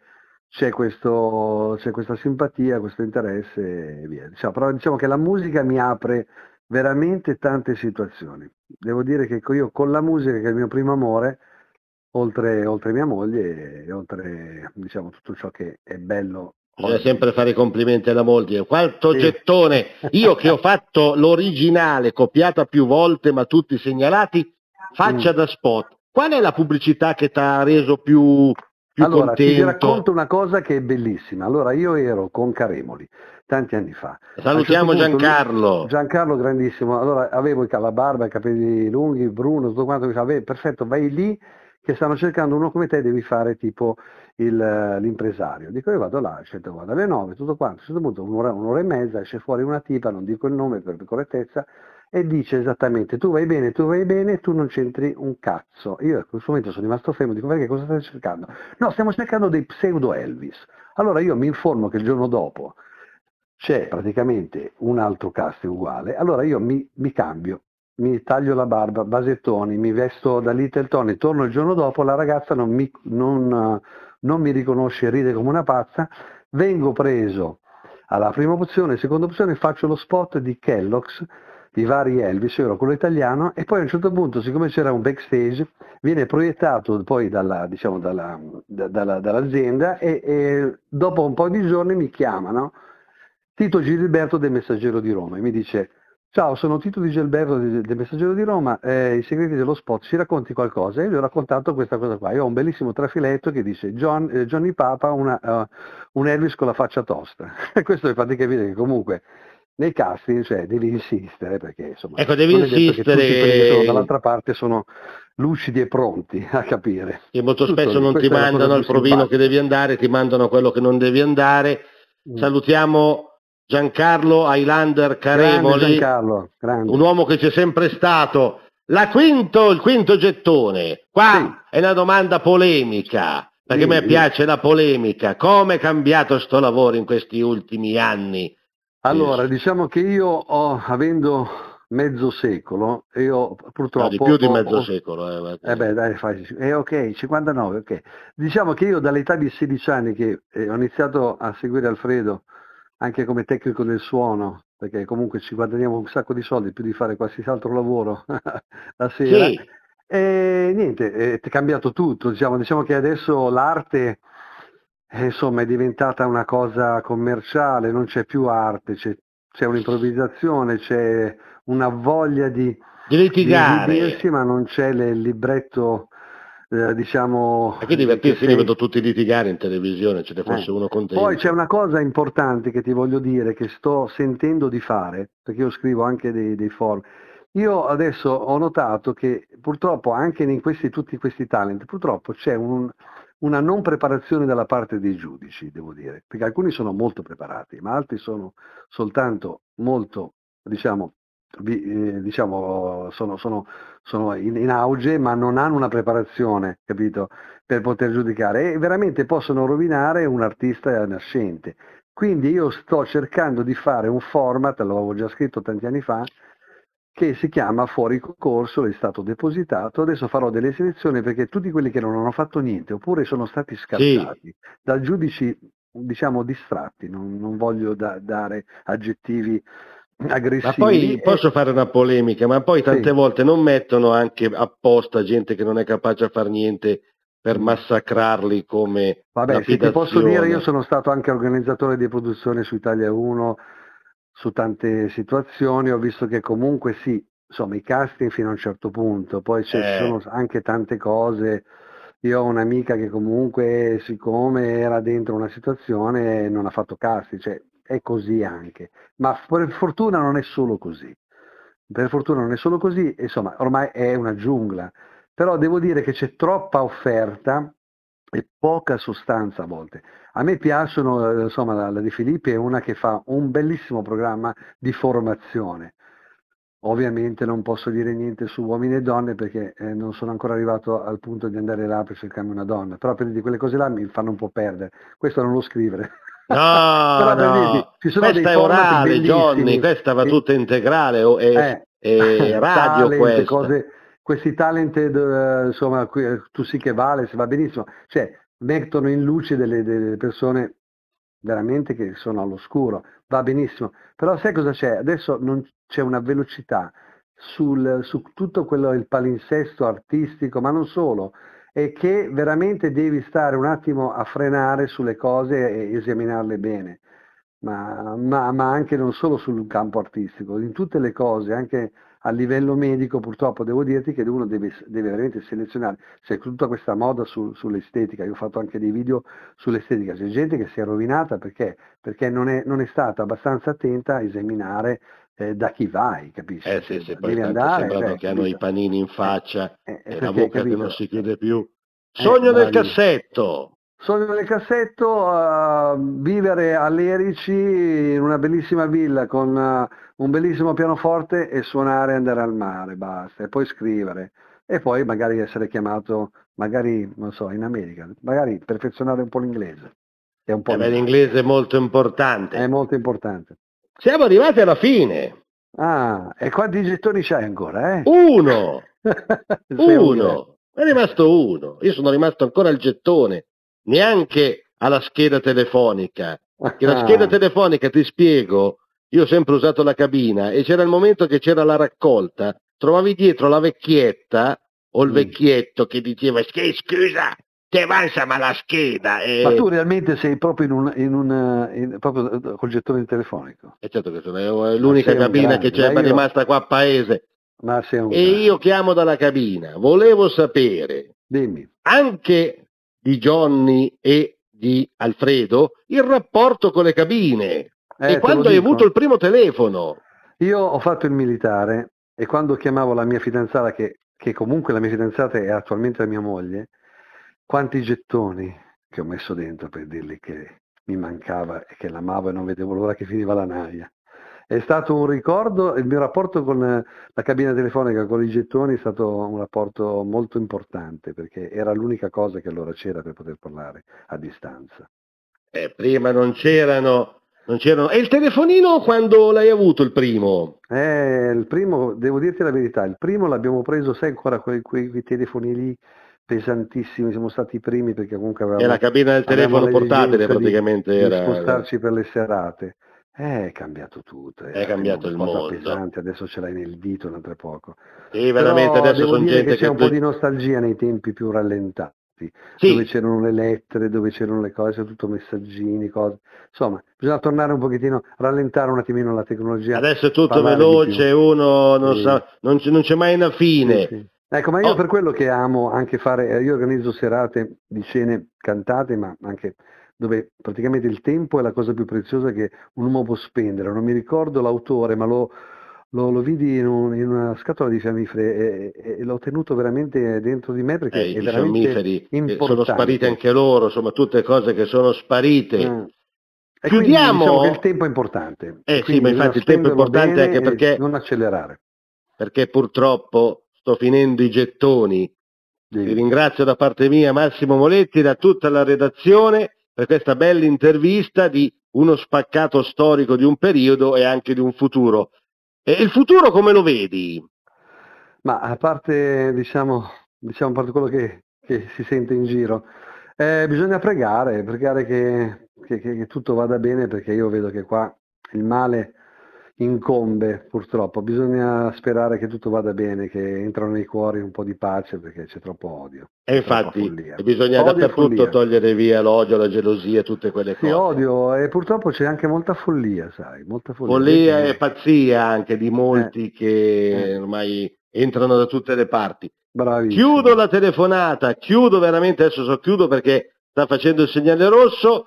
c'è, questo, c'è questa simpatia, questo interesse e via. Diciamo, però diciamo che la musica mi apre veramente tante situazioni. Devo dire che io con la musica, che è il mio primo amore, oltre, oltre mia moglie e oltre diciamo, tutto ciò che è bello Bisogna sempre fare i complimenti alla moglie. Quanto Sì. gettone! Io che ho fatto l'originale, copiata più volte, ma tutti segnalati, faccia Mm. da spot. Qual è la pubblicità che ti ha reso più, più Allora, ti contento? racconto una cosa che è bellissima. Allora, io ero con Caremoli tanti anni fa. Salutiamo certo punto Giancarlo. lui- Giancarlo grandissimo. Allora, avevo la barba, i capelli lunghi, Bruno, tutto quanto. Mi "Beh, perfetto, vai lì che stanno cercando uno come te, devi fare tipo il, l'impresario. Dico, io vado là, scelto, vado alle 9, tutto quanto. A un certo punto, un'ora, un'ora e mezza, esce fuori una tipa, non dico il nome per correttezza, e dice esattamente tu vai bene, tu vai bene, tu non c'entri un cazzo. Io a questo momento sono rimasto fermo, dico perché cosa stai cercando? No, stiamo cercando dei pseudo Elvis. Allora io mi informo che il giorno dopo c'è praticamente un altro cast uguale, allora io mi, mi cambio, mi taglio la barba, basettoni, mi vesto da Little Tony, torno il giorno dopo, la ragazza non mi, non, non mi riconosce, ride come una pazza, vengo preso alla prima opzione, seconda opzione faccio lo spot di Kellogg's, di vari Elvis, io ero quello italiano, e poi a un certo punto, siccome c'era un backstage, viene proiettato poi dalla, diciamo, dalla- da- dalla- dall'azienda e, e dopo un po' di giorni mi chiamano Tito Gilberto del Messaggero di Roma e mi dice ciao sono Tito di Gilberto del Messaggero di Roma, eh, i segreti dello spot, ci racconti qualcosa? E gli ho raccontato questa cosa qua, io ho un bellissimo trafiletto che dice John- eh, Johnny Papa, una, eh, un Elvis con la faccia tosta. E questo fa capire che comunque nei casting cioè, devi insistere perché insomma Ecco, devi insistere. sono dall'altra parte sono lucidi e pronti a capire. Che molto spesso non ti mandano al più provino simpatica. che devi andare, ti mandano quello che non devi andare. Mm. Salutiamo Giancarlo Highlander Caremoli, Grande Giancarlo, grande. un uomo che c'è sempre stato. La quinto, il quinto gettone. Qua è una domanda polemica, perché Sì, a me sì. piace la polemica. Come è cambiato sto lavoro in questi ultimi anni? Allora, diciamo che io ho, avendo mezzo secolo io purtroppo... No, di più di mezzo ho- secolo. Eh. Eh beh, dai, fai, eh, ok, 59, ok. Diciamo che io dall'età di 16 anni che eh, ho iniziato a seguire Alfredo anche come tecnico del suono, perché comunque ci guadagniamo un sacco di soldi più di fare qualsiasi altro lavoro la sera. Sì. E niente, è cambiato tutto, diciamo, diciamo che adesso l'arte insomma è diventata una cosa commerciale, non c'è più arte, c'è, c'è un'improvvisazione, c'è una voglia di, Di litigare. di dirsi, ma non c'è il libretto, eh, diciamo... Ma che divertirsi, che sei- vedo tutti litigare in televisione, ce ne fosse eh. uno contento. Poi c'è una cosa importante che ti voglio dire, che sto sentendo di fare, perché io scrivo anche dei, dei forum. Io adesso ho notato che purtroppo anche in questi, tutti questi talent, purtroppo c'è un- una non preparazione dalla parte dei giudici, devo dire, perché alcuni sono molto preparati, ma altri sono soltanto molto, diciamo, eh, diciamo sono, sono- sono in, in auge, ma non hanno una preparazione, capito? per poter giudicare e veramente possono rovinare un artista nascente. Quindi io sto cercando di fare un format, l'avevo già scritto tanti anni fa, che si chiama Fuori concorso, è stato depositato, adesso farò delle selezioni perché tutti quelli che non hanno fatto niente oppure sono stati scartati da giudici diciamo distratti, non, non voglio da- dare aggettivi aggressivi. Ma poi e- posso fare una polemica, ma poi tante Sì. volte non mettono anche apposta gente che non è capace a far niente per massacrarli come Vabbè, se ti posso dire, io sono stato anche organizzatore di produzione su Italia 1, su tante situazioni, ho visto che comunque sì, insomma i casting fino a un certo punto, poi ci Eh. sono anche tante cose. Io ho un'amica che comunque, siccome era dentro una situazione, non ha fatto casting, cioè è così anche. Ma per fortuna non è solo così. Per fortuna non è solo così, insomma, ormai è una giungla. Però devo dire che c'è troppa offerta e poca sostanza a volte. A me piacciono, eh, insomma, la, la di Filippi è una che fa un bellissimo programma di formazione. Ovviamente non posso dire niente su uomini e donne perché eh, non sono ancora arrivato al punto di andare là per cercarmi una donna, però per dire quelle cose là mi fanno un po' perdere. Questo non lo scrivere. No, no, dirti, ci sono questa è orale. Johnny, questa va tutta integrale, o è, eh, è radio talent, questa. cose- questi talented, eh, insomma, qui- eh, tu sì che vale, se va benissimo, cioè mettono in luce delle, delle persone veramente che sono all'oscuro, va benissimo, però sai cosa c'è? Adesso non c'è una velocità sul, su tutto quello, il palinsesto artistico, ma non solo, e che veramente devi stare un attimo a frenare sulle cose e esaminarle bene. Ma, ma- ma anche non solo sul campo artistico, in tutte le cose, anche a livello medico purtroppo devo dirti che uno deve, deve veramente selezionare, c'è tutta questa moda su- sull'estetica, io ho fatto anche dei video sull'estetica, c'è gente che si è rovinata perché, perché non, è, non è stata abbastanza attenta a esaminare eh, da chi vai, capisci? Eh sì, sì, poi Devi tanto andare, sembrano cioè, che hanno i panini in faccia eh, e la bocca che non si chiude più. Sogno del bravissimo. cassetto! Sono nel cassetto a vivere a Lerici in una bellissima villa con eh, un bellissimo pianoforte e suonare e andare al mare, basta, e poi scrivere e poi magari essere chiamato, magari, non so, in America, magari perfezionare un po' l'inglese. È un po' Eh beh, l'inglese è molto importante. è molto importante. Siamo arrivati alla fine. Ah, e quanti gettoni c'hai ancora, eh? Uno! Sei Uno! È rimasto uno. Io sono rimasto ancora al gettone, neanche alla scheda telefonica. Che la Ah. scheda telefonica, ti spiego, io ho sempre usato la cabina e c'era il momento che c'era la raccolta, trovavi dietro la vecchietta o Mm. il vecchietto che diceva "Schi- scusa, ti avanza ma la scheda e... Ma tu realmente sei proprio in un, in un in- proprio eh, col gettone telefonico? E certo che sono è l'unica cabina grande, che c'è io- rimasta qua a paese. Ma sei un E io chiamo dalla cabina, volevo sapere, Dimmi. anche di Johnny e di Alfredo, il rapporto con le cabine. Eh, e quando hai avuto il primo telefono? Io ho fatto il militare e quando chiamavo la mia fidanzata, che, che comunque la mia fidanzata è attualmente la mia moglie, quanti gettoni che ho messo dentro per dirgli che mi mancava e che l'amavo e non vedevo l'ora che finiva la naia. È stato un ricordo, il mio rapporto con eh, la cabina telefonica, con i gettoni, è stato un rapporto molto importante perché era l'unica cosa che allora c'era per poter parlare a distanza. Eh, prima non c'erano Non c'erano. E il telefonino quando l'hai avuto il primo? Eh, il primo, devo dirti la verità, il primo l'abbiamo preso, sai ancora quei, quei, quei telefoni lì pesantissimi, siamo stati i primi perché comunque avevamo... E la cabina del telefono portatile praticamente di era... spostarci per le serate. Eh, è cambiato tutto. È cambiato il una cosa mondo. pesante, adesso ce l'hai nel dito, non tra poco. Sì, veramente Però adesso devo sono dire gente che c'è che... un po' di nostalgia nei tempi più rallentati, Sì. dove c'erano le lettere, dove c'erano le cose, tutto messaggini, cose. Insomma, bisogna tornare un pochettino, rallentare un attimino la tecnologia. Adesso è tutto veloce, uno non Sì. sa, non, c- non c'è mai una fine. Sì. Ecco, ma io Oh. per quello che amo anche fare, eh, io organizzo serate di scene cantate, ma anche dove praticamente il tempo è la cosa più preziosa che un uomo può spendere. Non mi ricordo l'autore, ma lo, lo- lo vidi in, un- in una scatola di fiammifere e, e- e l'ho tenuto veramente dentro di me perché Eh, è I veramente fiammiferi eh, sono importante. spariti anche loro, insomma tutte cose che sono sparite. Mm. E Chiudiamo... diciamo che il tempo è importante. Eh sì, ma infatti il tempo è importante anche perché, non accelerare. perché purtroppo sto finendo i gettoni. Vi ringrazio da parte mia Massimo Moletti, da tutta la redazione per questa bella intervista di uno spaccato storico di un periodo e anche di un futuro. E il futuro come lo vedi? Ma a parte, diciamo, diciamo, a parte quello che, che si sente in giro, eh, bisogna pregare, pregare che, che- che- tutto vada bene perché io vedo che qua il male incombe purtroppo. Bisogna sperare che tutto vada bene, che entrano nei cuori un po' di pace perché c'è troppo odio. E infatti bisogna Odio dappertutto togliere via l'odio, la gelosia, tutte quelle Sì, cose. odio e purtroppo c'è anche molta follia, sai, molta follia. Follia e pazzia anche di molti che Eh. ormai entrano da tutte le parti. Bravissimo. Chiudo la telefonata, chiudo veramente, adesso so chiudo perché sta facendo il segnale rosso.